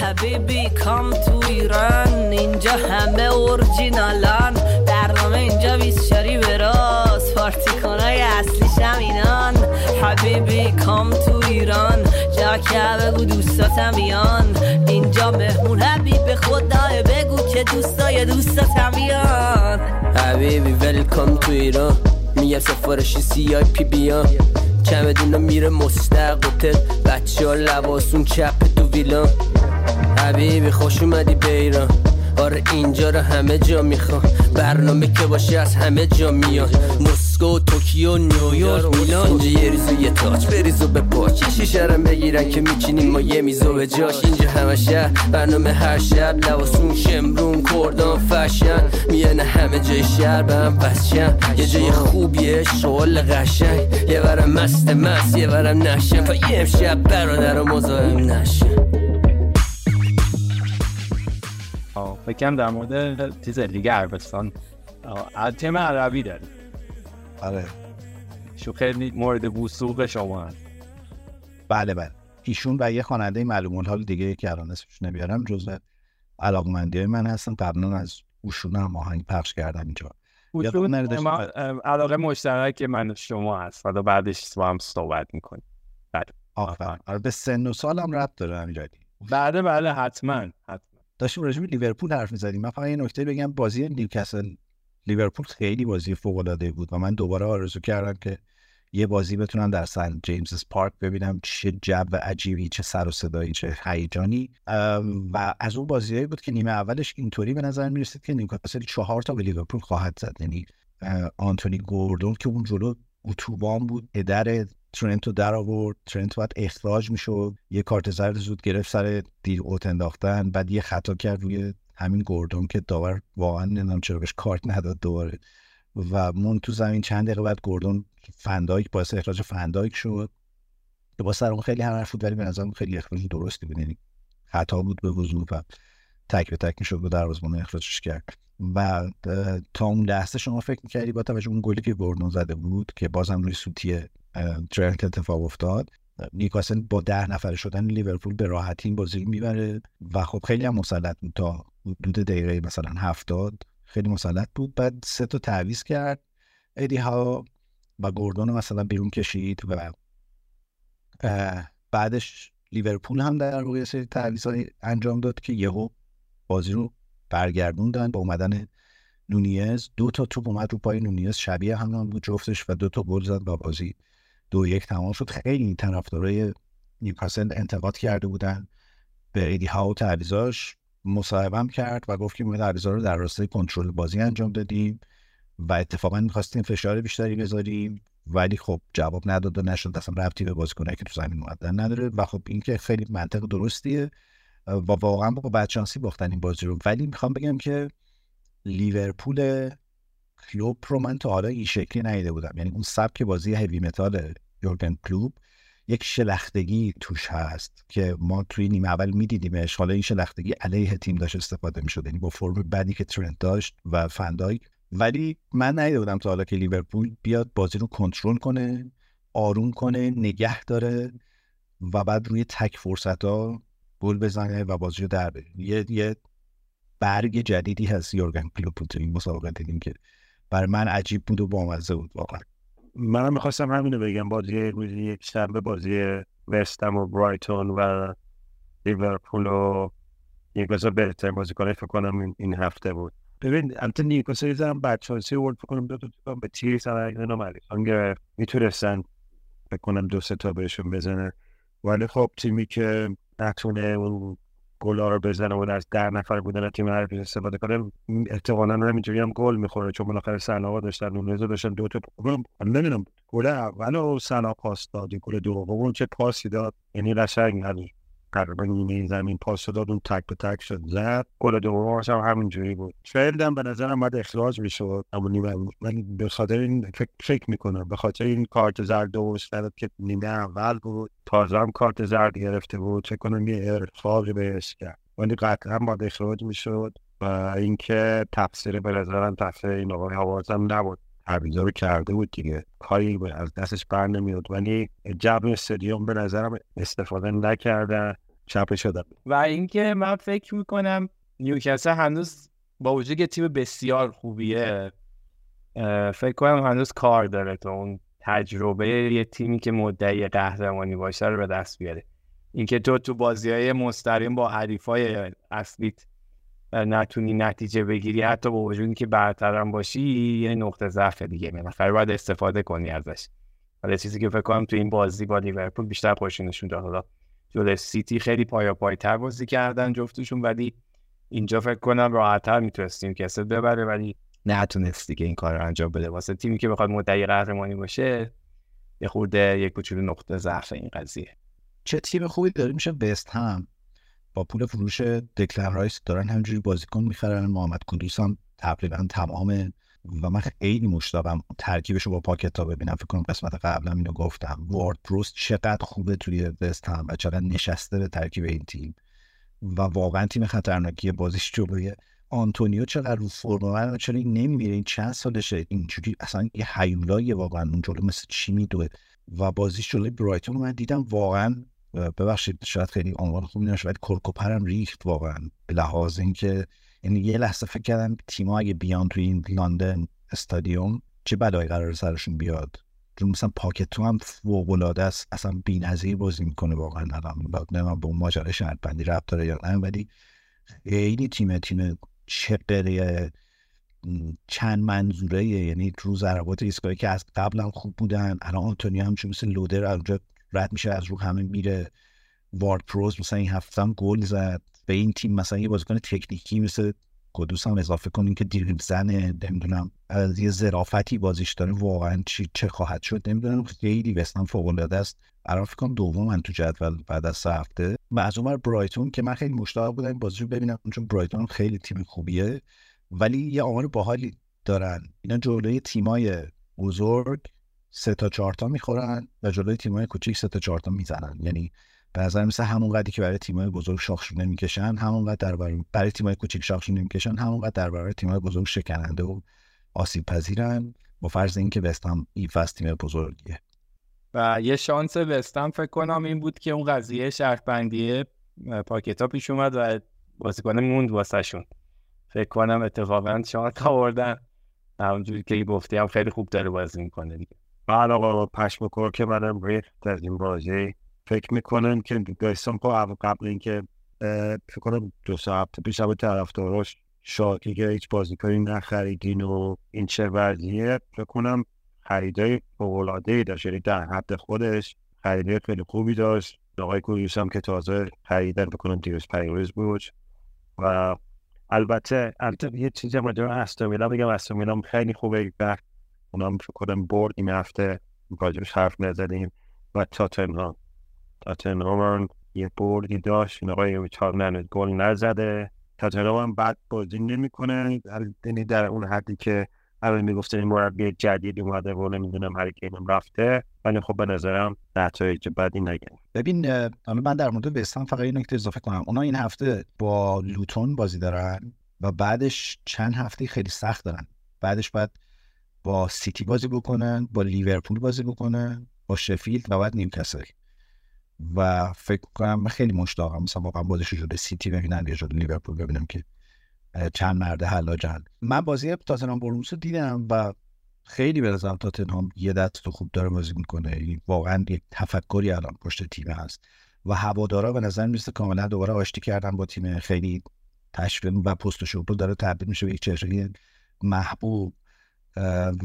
حبیبی کام تو ایران. اینجا همه اورجینالان. برنامه اینجا بیسچاری به راست. پارتی کنای اصلیش هم اینان. حبیبی کام تو ایران. جا که بگو دوستاتم بیان. اینجا مهمون حبیب خدای بگو که دوستای دوستاتم بیان. حبیبی ولکام تو ایران. میگم سفارشی سی آی پی بیان. چمدونا میره مستق هتل بچه ها لباسون چپ تو ویلان حبیبی خوش اومدی به ایران. آره اینجا رو همه جا می‌خوان برنامه که باشه از همه جا میان مسکو توکیو نیویورک میلان یه ریزو یه تاچ بریزو به پاچ شیشه رو بگیرن که میچینیم ما یه میزو به جاش. اینجا همه شهر برنامه هر شب. لباسون شمرون کردان فشن. میانه همه جای شهر به هم وسشن یه جای خوبیه شغل قشنگ. یه برم مست مست یه برم نشن. تا یه امشب برادر و مزاحم نشن. فکرم در مورد چیز لیگ عربستان. تیم عربی داریم آره. شو خیلی مورد وسوق شما هست. بله بله. ایشون و یه خواننده معلوم الحال دیگه که الان اسمش نمیارم جزو علاقمندی های من هستن. قبلا از اوشون هم آهنگ پخش کردم اینجا. داشتیم- ما علاقه مشترک من و شما هست. حالا بعدش با هم صحبت می‌کنیم. آفرین. آره به سن و سالم ربط داره امیرعلی بله بله حتما حتما. داشتیم راجع به لیورپول حرف می‌زدیم. من فقط یه نکته بگم بازی نیوکاسل لیورپول خیلی بازی فوق العاده بود و من دوباره آرزو کردم که یه بازی بتونم در سن جیمز پارک ببینم. چه جو عجیبی چه سر و صدایی چه هیجانی. و از اون بازیایی بود که نیمه اولش اینطوری به نظر می‌رسید که نیوکاسل چهار تا به لیورپول خواهد زد. یعنی آنتونی گوردون که اون جلو اتوبان بود پدر ترنتو در آورد. ترنت باید اخراج می‌شد. یه کارت زرد زود گرفت سر دیر اوت انداختن. بعد یه خطا کرد روی همین گوردون که داور واقعا نمی‌دونم چرا بهش کارت نداد دوباره. و مون تو زمین چند دقیقه بعد گوردون فندایک باعث اخراج فندایک شد. که با سر اون خیلی حرف بود ولی به نظرم خیلی اخراج درستی بود. یعنی خطا بود به وضوح و تک به تک می‌شد به دروازه‌بان اخراجش کرد. و تا اون لحظه شما فکر می‌کردی با توجه اون گلی که گوردون زده بود که بازم روی سوتی ترنت اتفاق افتاد. نیوکاسل با ده نفره شدن لیورپول به راحتی این بازی رو می‌بره و خب خیلی هم مسلط بود. تا حدود دقیقه مثلا هفتاد خیلی مسلط بود. بعد سه تا تعویض کرد. ادی ها و گوردون مثلا بیرون کشید و بعدش لیورپول هم در یه سری تعویضای انجام داد که یهو بازی رو برگردوندن با اومدن نونیز. دو تا توپ اومد رو پای نونیز. شبیه هم, بود جفتش و دو تا گل زد و بازی دو یک تمام شد. خیلی طرفدارای نیوکاسل انتقاد کرده بودن به ایدی ها و تعویضاش مصاحبهم کرد و گفت که ما تعویضا رو در راستای کنترل بازی انجام دادیم و اتفاقا می‌خواستیم فشار بیشتری بذاریم. ولی خب جواب نداد و نشد. اصلا ربطی به بازیکنایی که تو زمین اومدن نداره. و خب این که خیلی منطق درستیه و واقعا با بدشانسی باختن این بازی رو. ولی می‌خوام بگم که لیورپول کلوب رو من تا حالا این شکلی ندیده بودم. یعنی اون سبک بازی هیوی متال یورگن کلوب یک شلختگی توش هست که ما توی نیمه اول میدیدیمش. حالا این شلختگی علیه تیم داشت استفاده می‌شد. یعنی با فرم بدی که ترنت داشت و فندایک ولی من ندیده بودم تا حالا که لیورپول بیاد بازی رو کنترل کنه آروم کنه نگه داره و بعد روی تک فرصت ها گل بزنه و بازی رو در یه یه برگ جدیدی هست یورگن کلوپ تو این مسابقه دیدیم که برای من عجیب بود و بامزه بود واقعا. منم می‌خواستم همینو بگم بازی روز یک شنبه بازی وستم و برایتون و لیورپول و نیوکاسل بهترین بازیکنای فکر کنم این, هفته بود. ببین البته نیوکاسل ذره بدشانسی ورد فکر کنم دو تا به تیر سرگن و ملیکان گرفت می‌تونستن فکر کنم دو سه تا بهشون بزنه ولی خب تیمی که نتونه اون گلا رو بزنه و از ده نفر بودن تیم حریف استفاده کنه احتمالاً همینجوری هم گل می‌خوره چون بالاخره سنا داشتن نونزو داشتن دو تا نمی‌دونم گل اول و سنا پاس داد گل دوم چه پاسی داد یعنی قشنگ تقریبا نیمه زمین پاس داد اون تک به تک شد. زد. گل دومش هم همینجوری بود. هم به نظرم باید اخراج می‌شد. اما نیمه من به خاطر این فکر, فکر می‌کنم. به خاطر این کارت زرد و که نیمه اول بود. تازه هم کارت زرد گرفته بود. فکر کنم یه اخراج بهش کرد. ولی قطعا باید اخراج می‌شد و اینکه تفسیر به نظرم تفسیر این آقای هوارزم نبود. تعویضا رو کرده بود دیگه. کاری از دستش بر نمیاد ولی جو استادیوم به نظرم استفاده نکردن چپه شدن و اینکه من فکر می‌کنم نیوکاسل هنوز با وجود که تیم بسیار خوبیه فکر کنم هنوز کار داره تا اون تجربه یه تیمی که مدعی قهرمانی باشه رو به دست بیاره. اینکه تو تو بازی های مستقیم با حریفای اصلیت نتونی نتیجه بگیری. حتی با وجود اینکه برترم باشی یه نقطه ضعف دیگه بالاخره باید استفاده کنی ازش. حالا چیزی که فکر کنم تو این بازی با لیورپول بیشتر خوشی نشون داد. حالا جلوی سیتی خیلی پایا پای تر بازی کردن جفتشون ولی اینجا فکر کنم راحتتر می‌تونستیم کسب ببره ولی نتونست دیگه این کار رو انجام بده. واسه تیمی که بخواد مدعی قهرمانی باشه یه خورده یک کوچولو نقطه ضعف این قضیه. چه تیم خوبی داره میشه وست هم. با پول فروش دکلن رایس دارن همجوری بازیکن می‌خرن. محمد کدوس هم تقریبا تمام و من خیلی مشتاقم ترکیبش رو با پاکتا ببینم. فکر کنم قسمت قبلا اینو گفتم. وارد پراوز چقدر خوبه توی وست هم و چقدر نشسته به ترکیب این تیم. و واقعا تیم خطرناکی بازیش جلوی آنتونیو چقدر رو فرم چرا این نمیمیره؟ این چند سالشه؟ اینجوری اصلا یه هیولاییه واقعا اون جلو مثل چی میدوه؟ و بازیش جلوی برایتون من دیدم واقعا ببخشید شاید خیلی عنوان خوبی نشه ولی کرکوپرم ریخت واقعا. به لحاظ اینکه یعنی یه لحظه فکر کردم تیم‌ها اگه بیان توی این لندن استادیوم چه بلایی قرار سرشون بیاد؟ چون مثلا پاکتو هم فوق‌العاده است اصلا بی‌نظیر بازی می‌کنه واقعا. الان نمی‌دونم به اون ماجرا شرط بندی ربط داره یا نه ولی خیلی تیم تیم چقدر چند منظوره یعنی رو ضربات ایستگاهی که از قبل هم خوب بودن الان آنتونیو هم چون مثل لودر اونجا رد میشه از رو همه میره. وارد پروز مثلا این هفته هم گل زد. به این تیم مثلا یه بازیکن تکنیکی مثل قدوس هم اضافه کنین که دریبل زنه نمی‌دونم از یه ظرافتی بازیش داره. واقعا چی چه خواهد شد؟ نمی‌دونم خیلی وستن فوق العاده است. الان فکر کنم من تو جدول بعد از سه هفته. و از اونور برایتون که من خیلی مشتاق بودم بازی رو ببینم چون برایتون خیلی تیم خوبیه. ولی یه آمار باحالی دارن. اینا جلوی تیمای بزرگ سه تا چهار تا می‌خورن و جلوی تیمای کوچیک سه تا چهار تا می‌زنن. یعنی به نظر مثل همون قدری که برای تیمای بزرگ شاخشونه می‌کشن همون قدر در برای, برای تیمای کوچیک شاخشونه می‌کشن همون قدر در برای تیمای بزرگ شکننده و آسیب پذیرن با فرض اینکه وستهم این فصل تیم بزرگیه. و یه شانس وستهم فکر کنم این بود که اون قضیه شرط پاکتا پیش اومد و بازیکن موند واسهشون. فکر کنم اتفاقا شانس آوردن. همونجوری که گفتی هم خیلی خوب داره بازی می‌کنه دیگه. بله آقا پشم کور که منم ریخت از این بازی. فکر می‌کنم که گایستم که قبل اینکه فکر کنم دو ساعت پیش هم طرفداراش شاکی که هیچ بازیکنی نخریدین و این چه وضعیه فکر کنم خریدای فوق‌العاده‌ای داشت یعنی در حد خودش خریدای خیلی خوبی داشت. آقای کوریوس هم که تازه خریدن بکنم دیروز پریروز بود. و البته البته یه چیزی هم راجع استومیلا بگم استومیلا خیلی خوبه و اونم فکر کنم برد این هفته راجبش حرف نزدیم و تاتنهام. تاتنهام یه بردی داشت. این آقای چارنن گل نزده. تاتنهام هم بعد بازی نمی‌کنه. یعنی در اون حدی که الان می‌گفتن این مربی جدید اومده و نمی‌دونم هر هم رفته. ولی خب به نظرم نتایج بدی نگن ببین حالا من در مورد وست هم فقط این نکته اضافه کنم. اونا این هفته با لوتون بازی دارن و بعدش چند هفته خیلی سخت دارن. بعدش بعد با سیتی بازی بکنن با لیورپول بازی بکنن با شفیلد و بعد نیوکاسل. و فکر کنم خیلی مشتاقم مثلا واقعا بازیش ضد سیتی ببینم یا ضد لیورپول ببینم که چند مرد حلاجن من بازی تاتنهام بورنموث رو دیدم و خیلی به نظرم تاتنهام یه دست خوب داره بازی می‌کنه. یعنی واقعا یک تفکری الان پشت تیم هست. و هوادارا به نظر می‌رسه کاملا دوباره آشتی کردن با تیم خیلی تشویق و پست داره تبدیل میشه به یک چهره محبوب.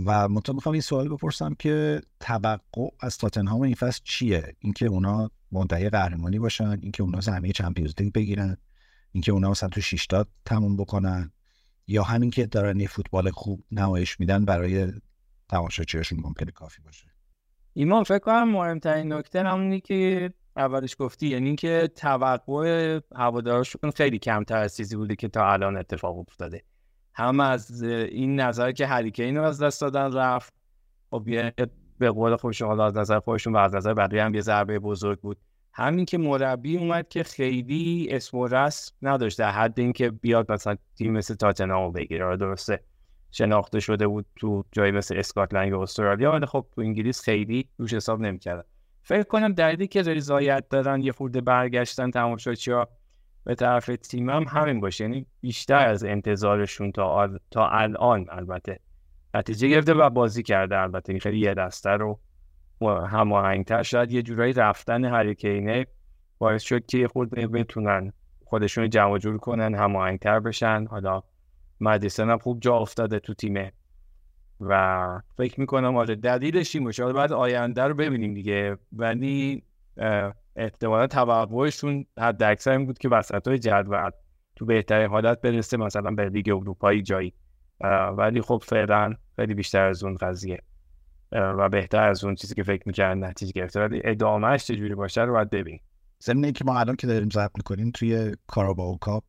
و منتها می‌خوام این سوال بپرسم که توقع از تاتنهام این فصل چیه؟ اینکه اونا منتهی قهرمانی باشن اینکه اونا زمینه چمپیونز لیگ بگیرن اینکه اونا مثلا تو تموم بکنن یا همین که دارن یه فوتبال خوب نمایش میدن برای تماشاچیاشون ممکنه کافی باشه. ایمان فکر کنم مهمترین نکته همونی که اولش گفتی یعنی اینکه توقع هوادارشون خیلی کمتر از چیزی بوده که تا الان اتفاق افتاده. هم از این نظر که هریکین رو از دست دادن رفت. خب به قول خودشون حالا از نظر خودشون و از نظر بقیه هم یه ضربه بزرگ بود. همین که مربی اومد که خیلی اسم و رسم نداشت در حد اینکه بیاد مثلا تیم مثل تاتنهام بگیره. درسته شناخته شده بود تو جایی مثل اسکاتلند یا استرالیا ولی خب تو انگلیس خیلی روش حساب نمی‌کردن. فکر کنم دلیلی که رضایت دادن یه خورده برگشتن تماشاچی‌ها به طرف تیم هم همین باشه. یعنی بیشتر از انتظارشون تا, تا الان البته. نتیجه گرفته و بازی کرده البته. خیلی یه دسته رو هماهنگتر. شاید یه جورایی رفتن هریکینه باعث شد که خود بتونن خودشون جمع جور کنن هماهنگتر بشن. حالا مدیسن هم خوب جا افتاده تو تیمه. و فکر می‌کنم آره دلیلش این باشه. بعد آینده رو ببینیم دیگه. ولی احتمالا توقعشون حد اکثر این بود که وسط های جدول تو بهترین حالت برسه مثلا به لیگ اروپایی جایی. ولی خب فعلا خیلی بیشتر از اون قضیه. و بهتر از اون چیزی که فکر می‌کردن نتیجه گرفته. ولی ادامهش چجوری باشه رو باید ببین ضمن که ما الان که داریم ضبط می‌کنیم توی کاراباو کاپ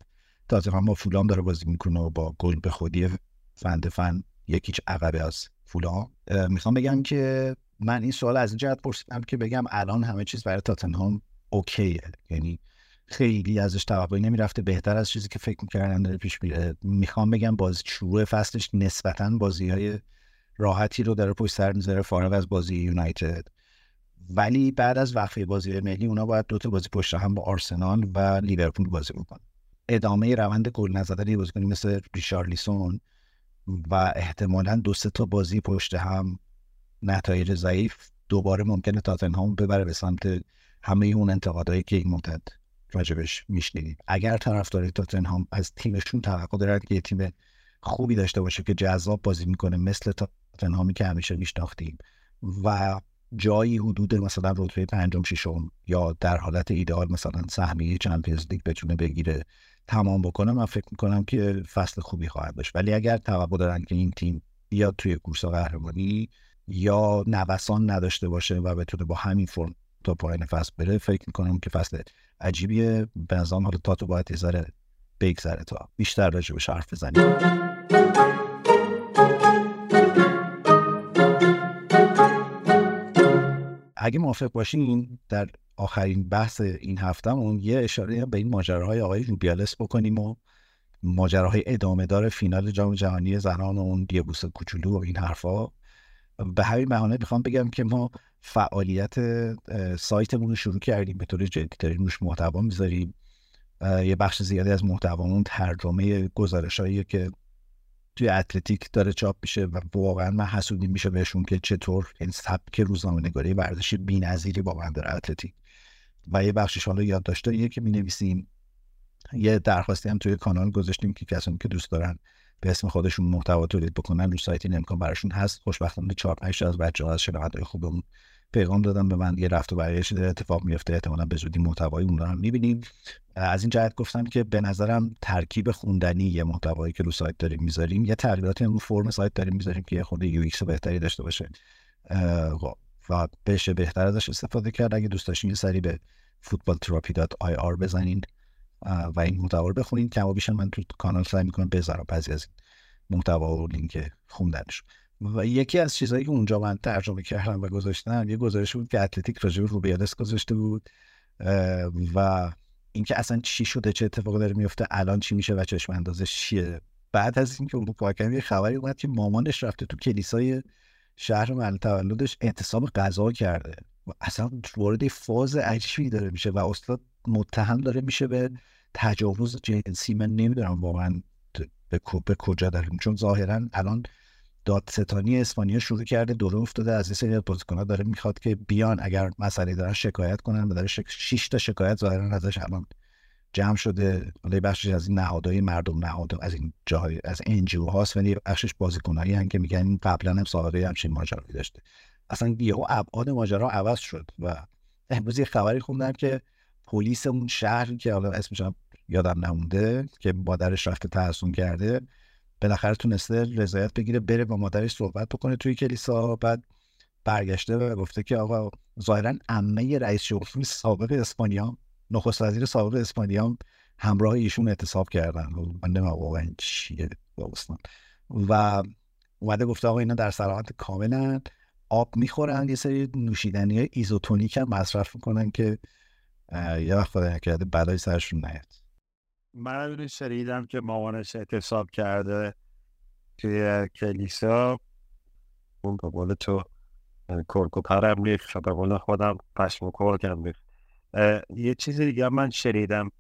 هم با فولام داره بازی می‌کنه و با گل به خودی فند فن یکیچ عقبه از فولام. می‌خوام بگم که من این سوال از این جهت پرسیدم که بگم الان همه چیز برای تاتنهام اوکیه. یعنی خیلی ازش توقعی نمی‌رفته بهتر از چیزی که فکر می‌کردن داره پیش میره. می‌خوام بگم باز شروع فصلش نسبتا بازی های راحتی رو داره پشت سر می‌ذاره فارغ از بازی یونایتد. ولی بعد از وقفه بازی ملی اونا باید دوتا بازی پشت هم با آرسنال و لیورپول بازی بکنن. ادامه روند گل نزدن بازیکنی مثل ریشارلیسون و احتمالا دو سه تا بازی پشت هم نتایج ضعیف دوباره ممکنه تاتنهام ببره به سمت همه اون انتقادهایی که این مدت راجبش میشنیدیم. اگر طرفدار تاتنهام از تیمشون توقع دارد که یه تیم خوبی داشته باشه که جذاب بازی می‌کنه مثل تاتنهامی که همیشه میشناختیم و جایی حدود مثلا رتبه پنجم ششم یا در حالت ایدئال مثلا سهمیه چمپیونز لیگ بتونه بگیره تمام بکنه من فکر می‌کنم که فصل خوبی خواهد داشت. ولی اگر توقع دارن که این تیم بیاد توی کورس قهرمانی یا نوسان نداشته باشه و بتونه با همین فرم تا پایین فصل بره فکر می‌کنم که فصل عجیبیه. به نظام حالا تاتو باید یه بگذره تا بیشتر راجبش حرف بزنیم. اگه موافق باشین در آخرین بحث این هفتهمون یه اشاره به این ماجراهای آقای روبیالس بکنیم و ماجراهای ادامه دار فینال جام جهانی زنان و اون یه بوس کوچولو و این حرفا. به همین بهانه می‌خوام بگم که ما فعالیت سایتمون رو شروع کردیم. به طور جدی داریم روش محتوا می‌ذاریم. یه بخش زیادی از محتوامون ترجمه گزارشهایی که توی اتلتیک داره چاپ میشه و واقعا من حسودی میشه بهشون که چطور این سبک روزنامه نگاری ورزشی بی‌نظیری واقعا داره اتلتیک. و یه بخشش حالا یادداشتاییه که می نویسیم یه درخواستی هم توی کانال گذاشتیم که کسانی که دوست دارن به اسم خودشون محتوا تولید بکنن رو سایت این امکان براشون هست. خوشبختانه 4 5 از بچه‌ها از شنونده‌های خوبمون پیغام دادن به من یه رفت و برگشت اتفاق میفته احتمالا به زودی محتوای اون رو می‌بینیم. از این جهت گفتم که به نظرم ترکیب خوندنی یه محتوایی که رو سایت داریم می‌ذاریم یه تغییراتی هم رو فرم سایت داریم می‌ذاریم که یه خورده UX بهتری داشته باشه. و بشه بهتر ازش استفاده کرد. اگه دوست داشتین یه سری به footballtherapy.ir بزنین. و این محتوا رو بخونین کما بیشتر من تو کانال سعی می‌کنم بذارم. بعضی از محتوا و لینک خوندنش. و یکی از چیزهایی که اونجا من ترجمه کردم و گذاشتم یه گزارش بود که اتلتیک راجع به روبیادس گذاشته بود و اینکه اصلا چی شده چه اتفاقی داره میفته الان چی میشه و چشم اندازش چیه. بعد از اینکه اون واقعا یه خبری اومد که مامانش رفته تو کلیسای شهر محل تولدش اعتصاب غذا کرده. و اصلا وارد فاز عجیبی داره میشه و استاد متهم داره میشه به تجاوز جنسی. من نمی‌دونم واقعا به, به کجا داریم. چون ظاهرا الان دادستانی اسپانیا شروع کرده دوره افتاده از این سری بازیکن‌ها داره می‌خواد که بیان. اگر مسئله دارن شکایت کنن و داره شک... 6 تا شکایت ظاهرا ازش الان جمع شده. حالا بخشش از این نهادهای مردم نهاد از این جاهای از انجیو هاست ولی بخشش بازیکنایی هن که میگن قبلا هم سابقه همچین ماجرایی داشته. اصلا یهو ابعاد ماجرا عوض شد و امروز یه خبری خوندم که پلیس اون شهر که حالا اسمش یادم نمونده که مادرش رفته تحصون کرده بالاخره تونسته رضایت بگیره بره با مادرش صحبت بکنه توی کلیسا بعد برگشته و گفته که آقا ظاهرا عمه رئیس جمهور سابق اسپانیا نخست وزیر سابق اسپانیا همراه ایشون اعتصاب کردن. من نمی‌دونم واقعا چیه و اومده گفته آقا اینا در سلامت کاملا آب می‌خورن یه سری نوشیدنی ایزوتونیک هم مصرف می‌کنن که یه وقت خدا نکرده بلای سرشون نیاد. من شنیدم که مامانش اعتصاب کرده توی کلیسا. اون به قول تو کرک و پرم ریخت به قول خودم پشم کرکم ریخت. یه چیز دیگه من شنیدم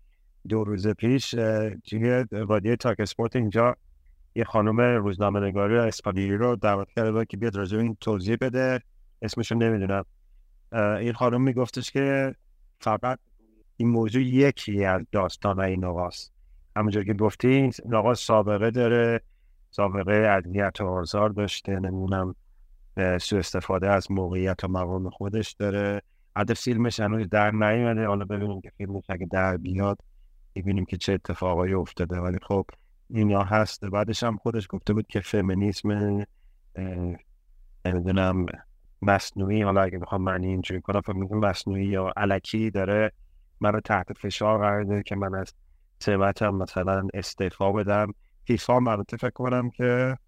دو روز پیش توی رادیو تاک اسپورت اینجا یه خانم روزنامه نگاری اسپانیایی رو دعوت کرده که بیاد راجع این توضیح بده. اسمشو نمی‌دونم. این خانم میگفتش که فقط این موضوع یکی از داستان این آقاست. همونجور که گفتین آقا سابقه داره سابقه عدلیت و آزار داشته نمونم سو استفاده از موقعیت و مقام خودش داره. حتی فیلمش هنوز در نیومده. حالا ببینیم که فیلمش اگه در بیاد ببینیم که چه اتفاقایی افتاده. ولی خب اینا هست. بعدش هم خودش گفته بود که فمینیسم نمی‌دونم مصنوعی حالا اگه بخوام معنی اینجوری کنم فکر مصنوعی یا علکی داره من رو تحت فشار قرار ده که من از سمتم مثلا استعفا بدم. فیفا مراتب فکر کنم که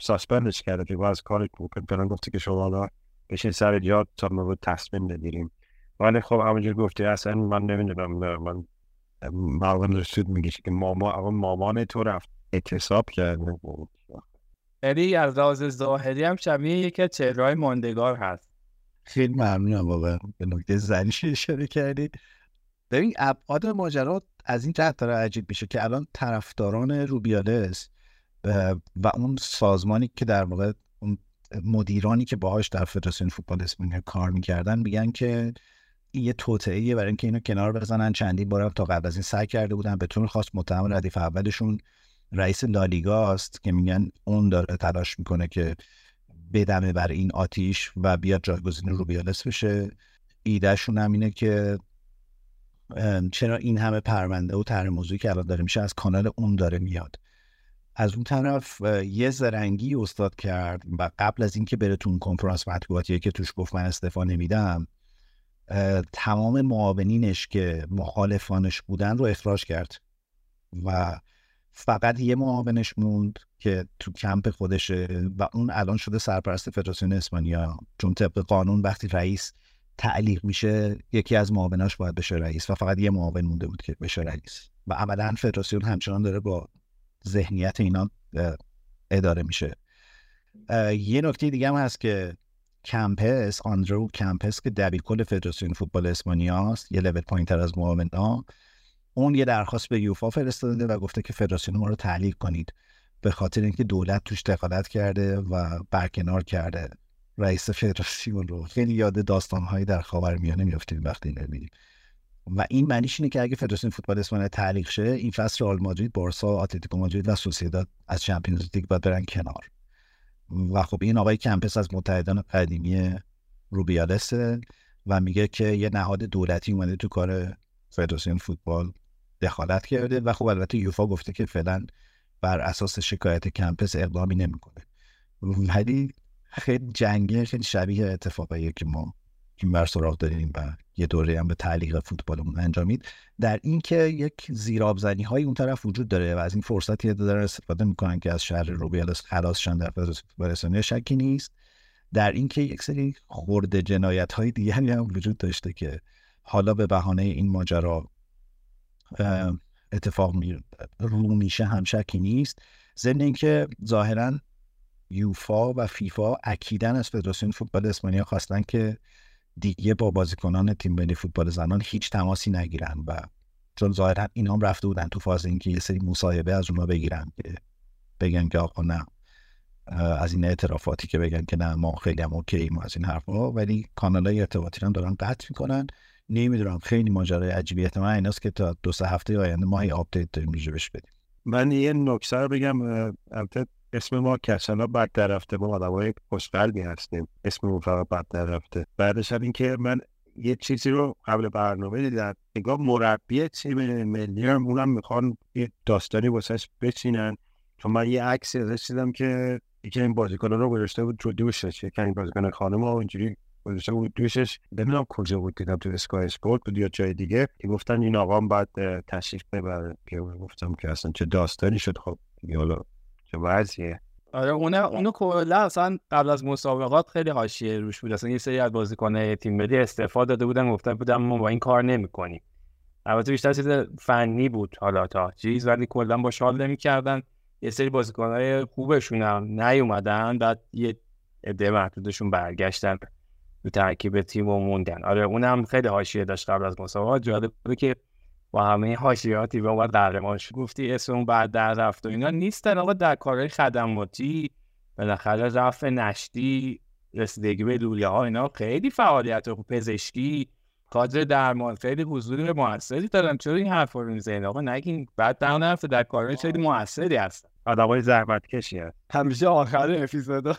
ساسپندش کرده. که از کارش بود گفته که شما بشین سر جا تا ما بود تصمیم بگیریم. ولی خب همونجور گفتی اصلا من نمی‌دونم من مردم رسود میگه که ماما مامان تو رفت اعتصاب کرده یعنی از لحاظ ظاهری هم شبیه یکی چهرهای ماندگار هست. خیلی ممنونم واقعا به نکته زنیش اشاره کردی. ببین ابعاد ماجرا از این جهت داره عجیب میشه که الان طرفداران روبیالس و اون سازمانی که در واقع اون مدیرانی که باهاش در فدراسیون فوتبال اسپانیا کار می‌کردن میگن که یه توطئه برای اینکه اینو کنار بزنن. چندین بارم تا قبل از این سعی کرده بودن. به طور خاص متهم ردیف اولشون رئیس لالیگا است که میگن اون داره تلاش می‌کنه که بدمه بر این آتیش و بیاد جایگزین روبیالس بشه. ایدهشون هم اینه که چرا این همه پرونده و طرح موضوعی که الان داره میشه از کانال اون داره میاد. از اون طرف یه زرنگی استاد کرد و قبل از اینکه بره تو کنفرانس مطبوعاتی که توش گفت من استفا نمیدم تمام معاونینش که مخالفانش بودن رو اخراج کرد و فقط یه معاونش موند که تو کمپ خودشه و اون الان شده سرپرست فدراسیون اسپانیا. چون طبق قانون وقتی رئیس تعلیق میشه یکی از معاوناش باید بشه رئیس و فقط یه معاون مونده بود که بشه رئیس. و عملا فدراسیون همچنان داره با ذهنیت اینا اداره میشه. یه نکته دیگه هم هست که کمپس آندرو کمپس که دبیر کل فدراسیون فوتبال اسپانیا است یه لول پایین تر از معاون اون یه درخواست به یوفا فرستاده و گفته که فدراسیون ما رو تعلیق کنید. به خاطر اینکه دولت توش دخالت کرده و برکنار کرده. رئیس فدراسیون رو. خیلی یاد داستانهایی در خاورمیانه میافتیم وقتی اینو و این معنیش اینه که اگه فدراسیون فوتبال اسپانیا تعلیق شه این فصل رئال مادرید بارسا آتلتیکو مادرید و سوسیداد از چمپیونز لیگ باید برن کنار. و خب این آقای کمپس از متحدان قدیمی روبیالسه و میگه که یه نهاد دولتی اومده تو کار فدراسیون فوتبال. دخالت کرده و خب البته یوفا گفته که فعلا بر اساس شکایت کمپس اقدامی نمی‌کنه. ولی خیلی جنگه خیلی شبیه اتفاقیه که ما این بر سراغ داریم و یه دوره هم به تعلیق فوتبالمون انجامید. در اینکه یک زیرابزنی های اون طرف وجود داره و از این فرصتی دارن استفاده می‌کنن که از شهر روبیالس خلاص شن در فدراسیون شکی نیست. در اینکه یک سری خورده جنایت های دیگری هم وجود داشته که حالا به بهانه این ماجرا اتفاق می رو میشه هم شکی نیست. ضمن اینکه ظاهرا یوفا و فیفا اکیداً از فدراسیون فوتبال اسپانیا خواستن که دیگه با بازیکنان تیم ملی فوتبال زنان هیچ تماسی نگیرن و چون ظاهرا اینا هم رفته بودن تو فاز اینکه یه سری مصاحبه از اونها بگیرن بگن که آقا نه از این اعترافاتی که بگن که نه ما خیلی هم okay ما از این حرفا ولی کانال های ارتباطی هم دارن قطع می‌کنن. نمی‌دونم خیلی ماجرای عجیبی. احتمال ایناست که تا دو سه هفته آینده ما هی update داریم بهش بدیم. من یه نکته رو بگم البته اسم ما کسانا بد در رفته ما آدمای خوشقلبی هستیم. اسم اون فقط بد در رفته بعدش هم اینکه من یه چیزی رو قبل برنامه دیدم. نگاه مربی تیم ملی هم اونم می‌خوان یه داستانی واسش بچینن. چون من یه عکس ازش که یکی این بازیکن رو گذاشته بود رو دوشش یکی این بازیکن خانم ها اینجوری گذاشته بود؟ دوشش نمی‌دونم کجا بود دیدم تو اسکای اسپورت بود یا جای دیگه. که گفتن این آقا بعد تشریف ببره. که گفتم که اصلا چه داستانی شد. خب حالا چه وضعیه؟ آره اون اونو کلا اصلا قبل از مسابقات خیلی حاشیه روش بود. اصلا یه سری از بازیکن‌های تیم ملی استعفا داده بودن. گفتن بودن ما با این کار نمی‌کنیم. البته بیشتر چیز فنی بود حالا تا چیز ولی کلا با شال نمی‌کردن. یه سری بازیکن‌های خوبشون هم نیومدن. بعد یه عده محدودشون برگشتن. تو ترکیب تیم و موندن. آره اونم خیلی حاشیه داشت قبل از مسابقات جالب بود که با همه حاشیاتی به اومد قهرمانش گفتی اسم اون بعد در رفت و اینا نیستن. آقا در کارهای خدماتی بالاخره رفع نشتی رسیدگی به لوله ها اینا خیلی فعالیت و پزشکی کادر درمان خیلی حضور موثری دارن. چرا این حرف رو می‌زنین آقا نگین بعد در حرف در کارهای خیلی موثری هستن آدمای زحمت کشی هست. همیشه آخر اپیزودا.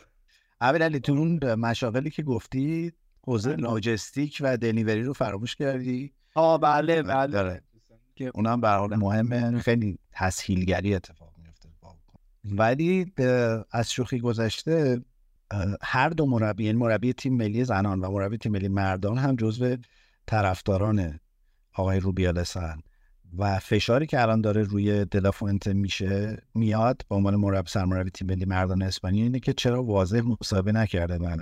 اول علی تو اون مشاغلی که گفتی حوزه لاجستیک و دلیوری رو فراموش کردی. آه بله بله. داره. که اونم به حال مهمه. خیلی تسهیلگری اتفاق میفته ولی از شوخی گذشته هر دو مربی یعنی مربی تیم ملی زنان و مربی تیم ملی مردان هم جزو طرفداران آقای روبیالسن و فشاری که الان داره روی دلافونت میشه میاد به عنوان مربی سرمربی تیم ملی مردان اسپانیا اینه که چرا واضح مصاحبه نکرده. و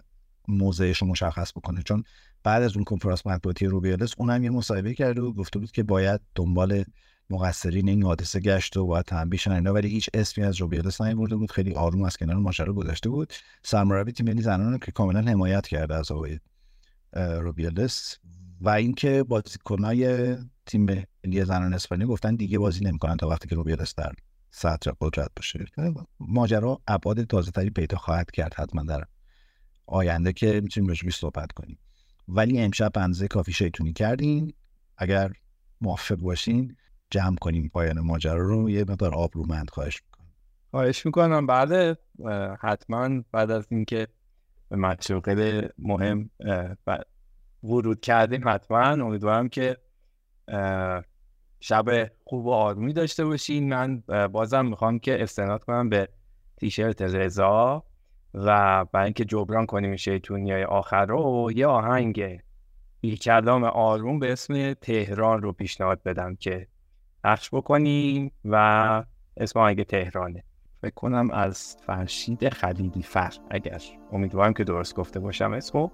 موضعش رو مشخص بکنه. چون بعد از اون کنفرانس مطبوعاتی روبیالس اونم یه مصاحبه کرده و گفته بود که باید دنبال مقصرین این حادثه گشت و باید تنبیه شن اینا ولی هیچ اسمی از روبیالس نیورده بود. خیلی آروم از کنار ماجرا گذاشته بود. سرمربی تیم زنان که کاملا حمایت کرده از آقای روبیالس و اینکه بازیکنای تیم ملی زنان اسپانیا گفتن دیگه بازی نمی‌کنن تا وقتی که روبیالس در صدر قدرت باشه. ماجرا ابعاد تازه تری پیدا خواهد کرد حتما در آینده که می‌تونیم راجبش صحبت کنیم. ولی امشب بنزه کافی شیطونی کردیم اگر موافق باشین جمع کنیم پایان ماجرا رو. یه مقدار آبرومند خواهش می‌کنم. خواهش می‌کنم. بعد حتما بعد از اینکه به مشروقه مهم ورود کردیم حتما امیدوارم که شب خوب و آرومی داشته باشین. من بازم می‌خوام که استناد کنم به تیشرت رضا. و برای اینکه جبران کنیم شیطونی آخر رو یه آهنگ بی کلام آروم به اسم تهران رو پیشنهاد بدم که پخش بکنیم و اسم آهنگ تهرانه. فکر کنم از فرشید خلیلی فر. اگر امیدوارم که درست گفته باشم اسمو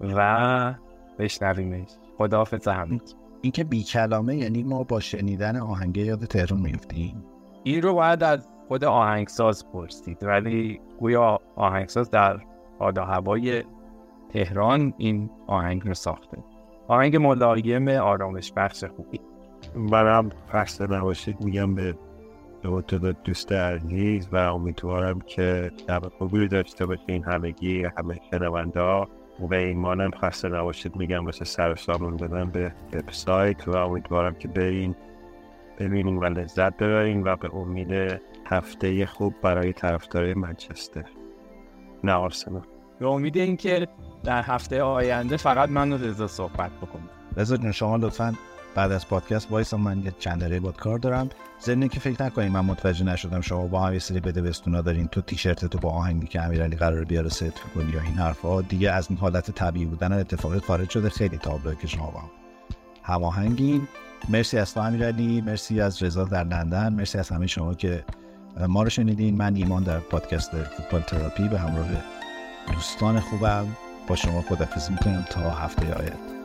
و بشنویمش. خداحافظ همین این که بی کلامه یعنی ما با شنیدن آهنگه یاد تهران میفتیم این رو باید از خود آهنگساز پرسید. ولی گویا آهنگساز در و هوای تهران این آهنگ رو ساخته. آهنگ ملایم آرامش بخش خوبی. منم خسته نباشید. میگم به به دوست عزیز و امیدوارم که شب خوبی داشته باشین همگی همه شنونده ها و ایمانم خسته نباشید. میگم واسه سر سامون بدن به وبسایت و امیدوارم که برین ببینین و لذت ببرین و به امید هفته خوب برای طرفدارای منچستر. نه آرسنال. به امید اینکه در هفته آینده فقط من و رضا صحبت بکنم رضا جون شما لطفا بعد از پادکست وایسا من یه چند دقیقه بود کار دارم. ضمن که فکر نکنید من متوجه نشدم شما با هم یه سری بده بستونا دارین. تو تیشرت تو با آهنگی که امیرعلی قرار بیاره ست کنی یا این حرفا. دیگه از این حالت طبیعی بودن اتفاقی خارج شده. خیلی تابلوه که شما با هم هماهنگین. مرسی از تو امیرعلی. مرسی از رضا در لندن مرسی از همه شما که ما رو شنیدین. من ایمان در پادکست فوتبال تراپی به همراه دوستان خوبم. با شما خدافظی می‌کنم تا هفته آینده.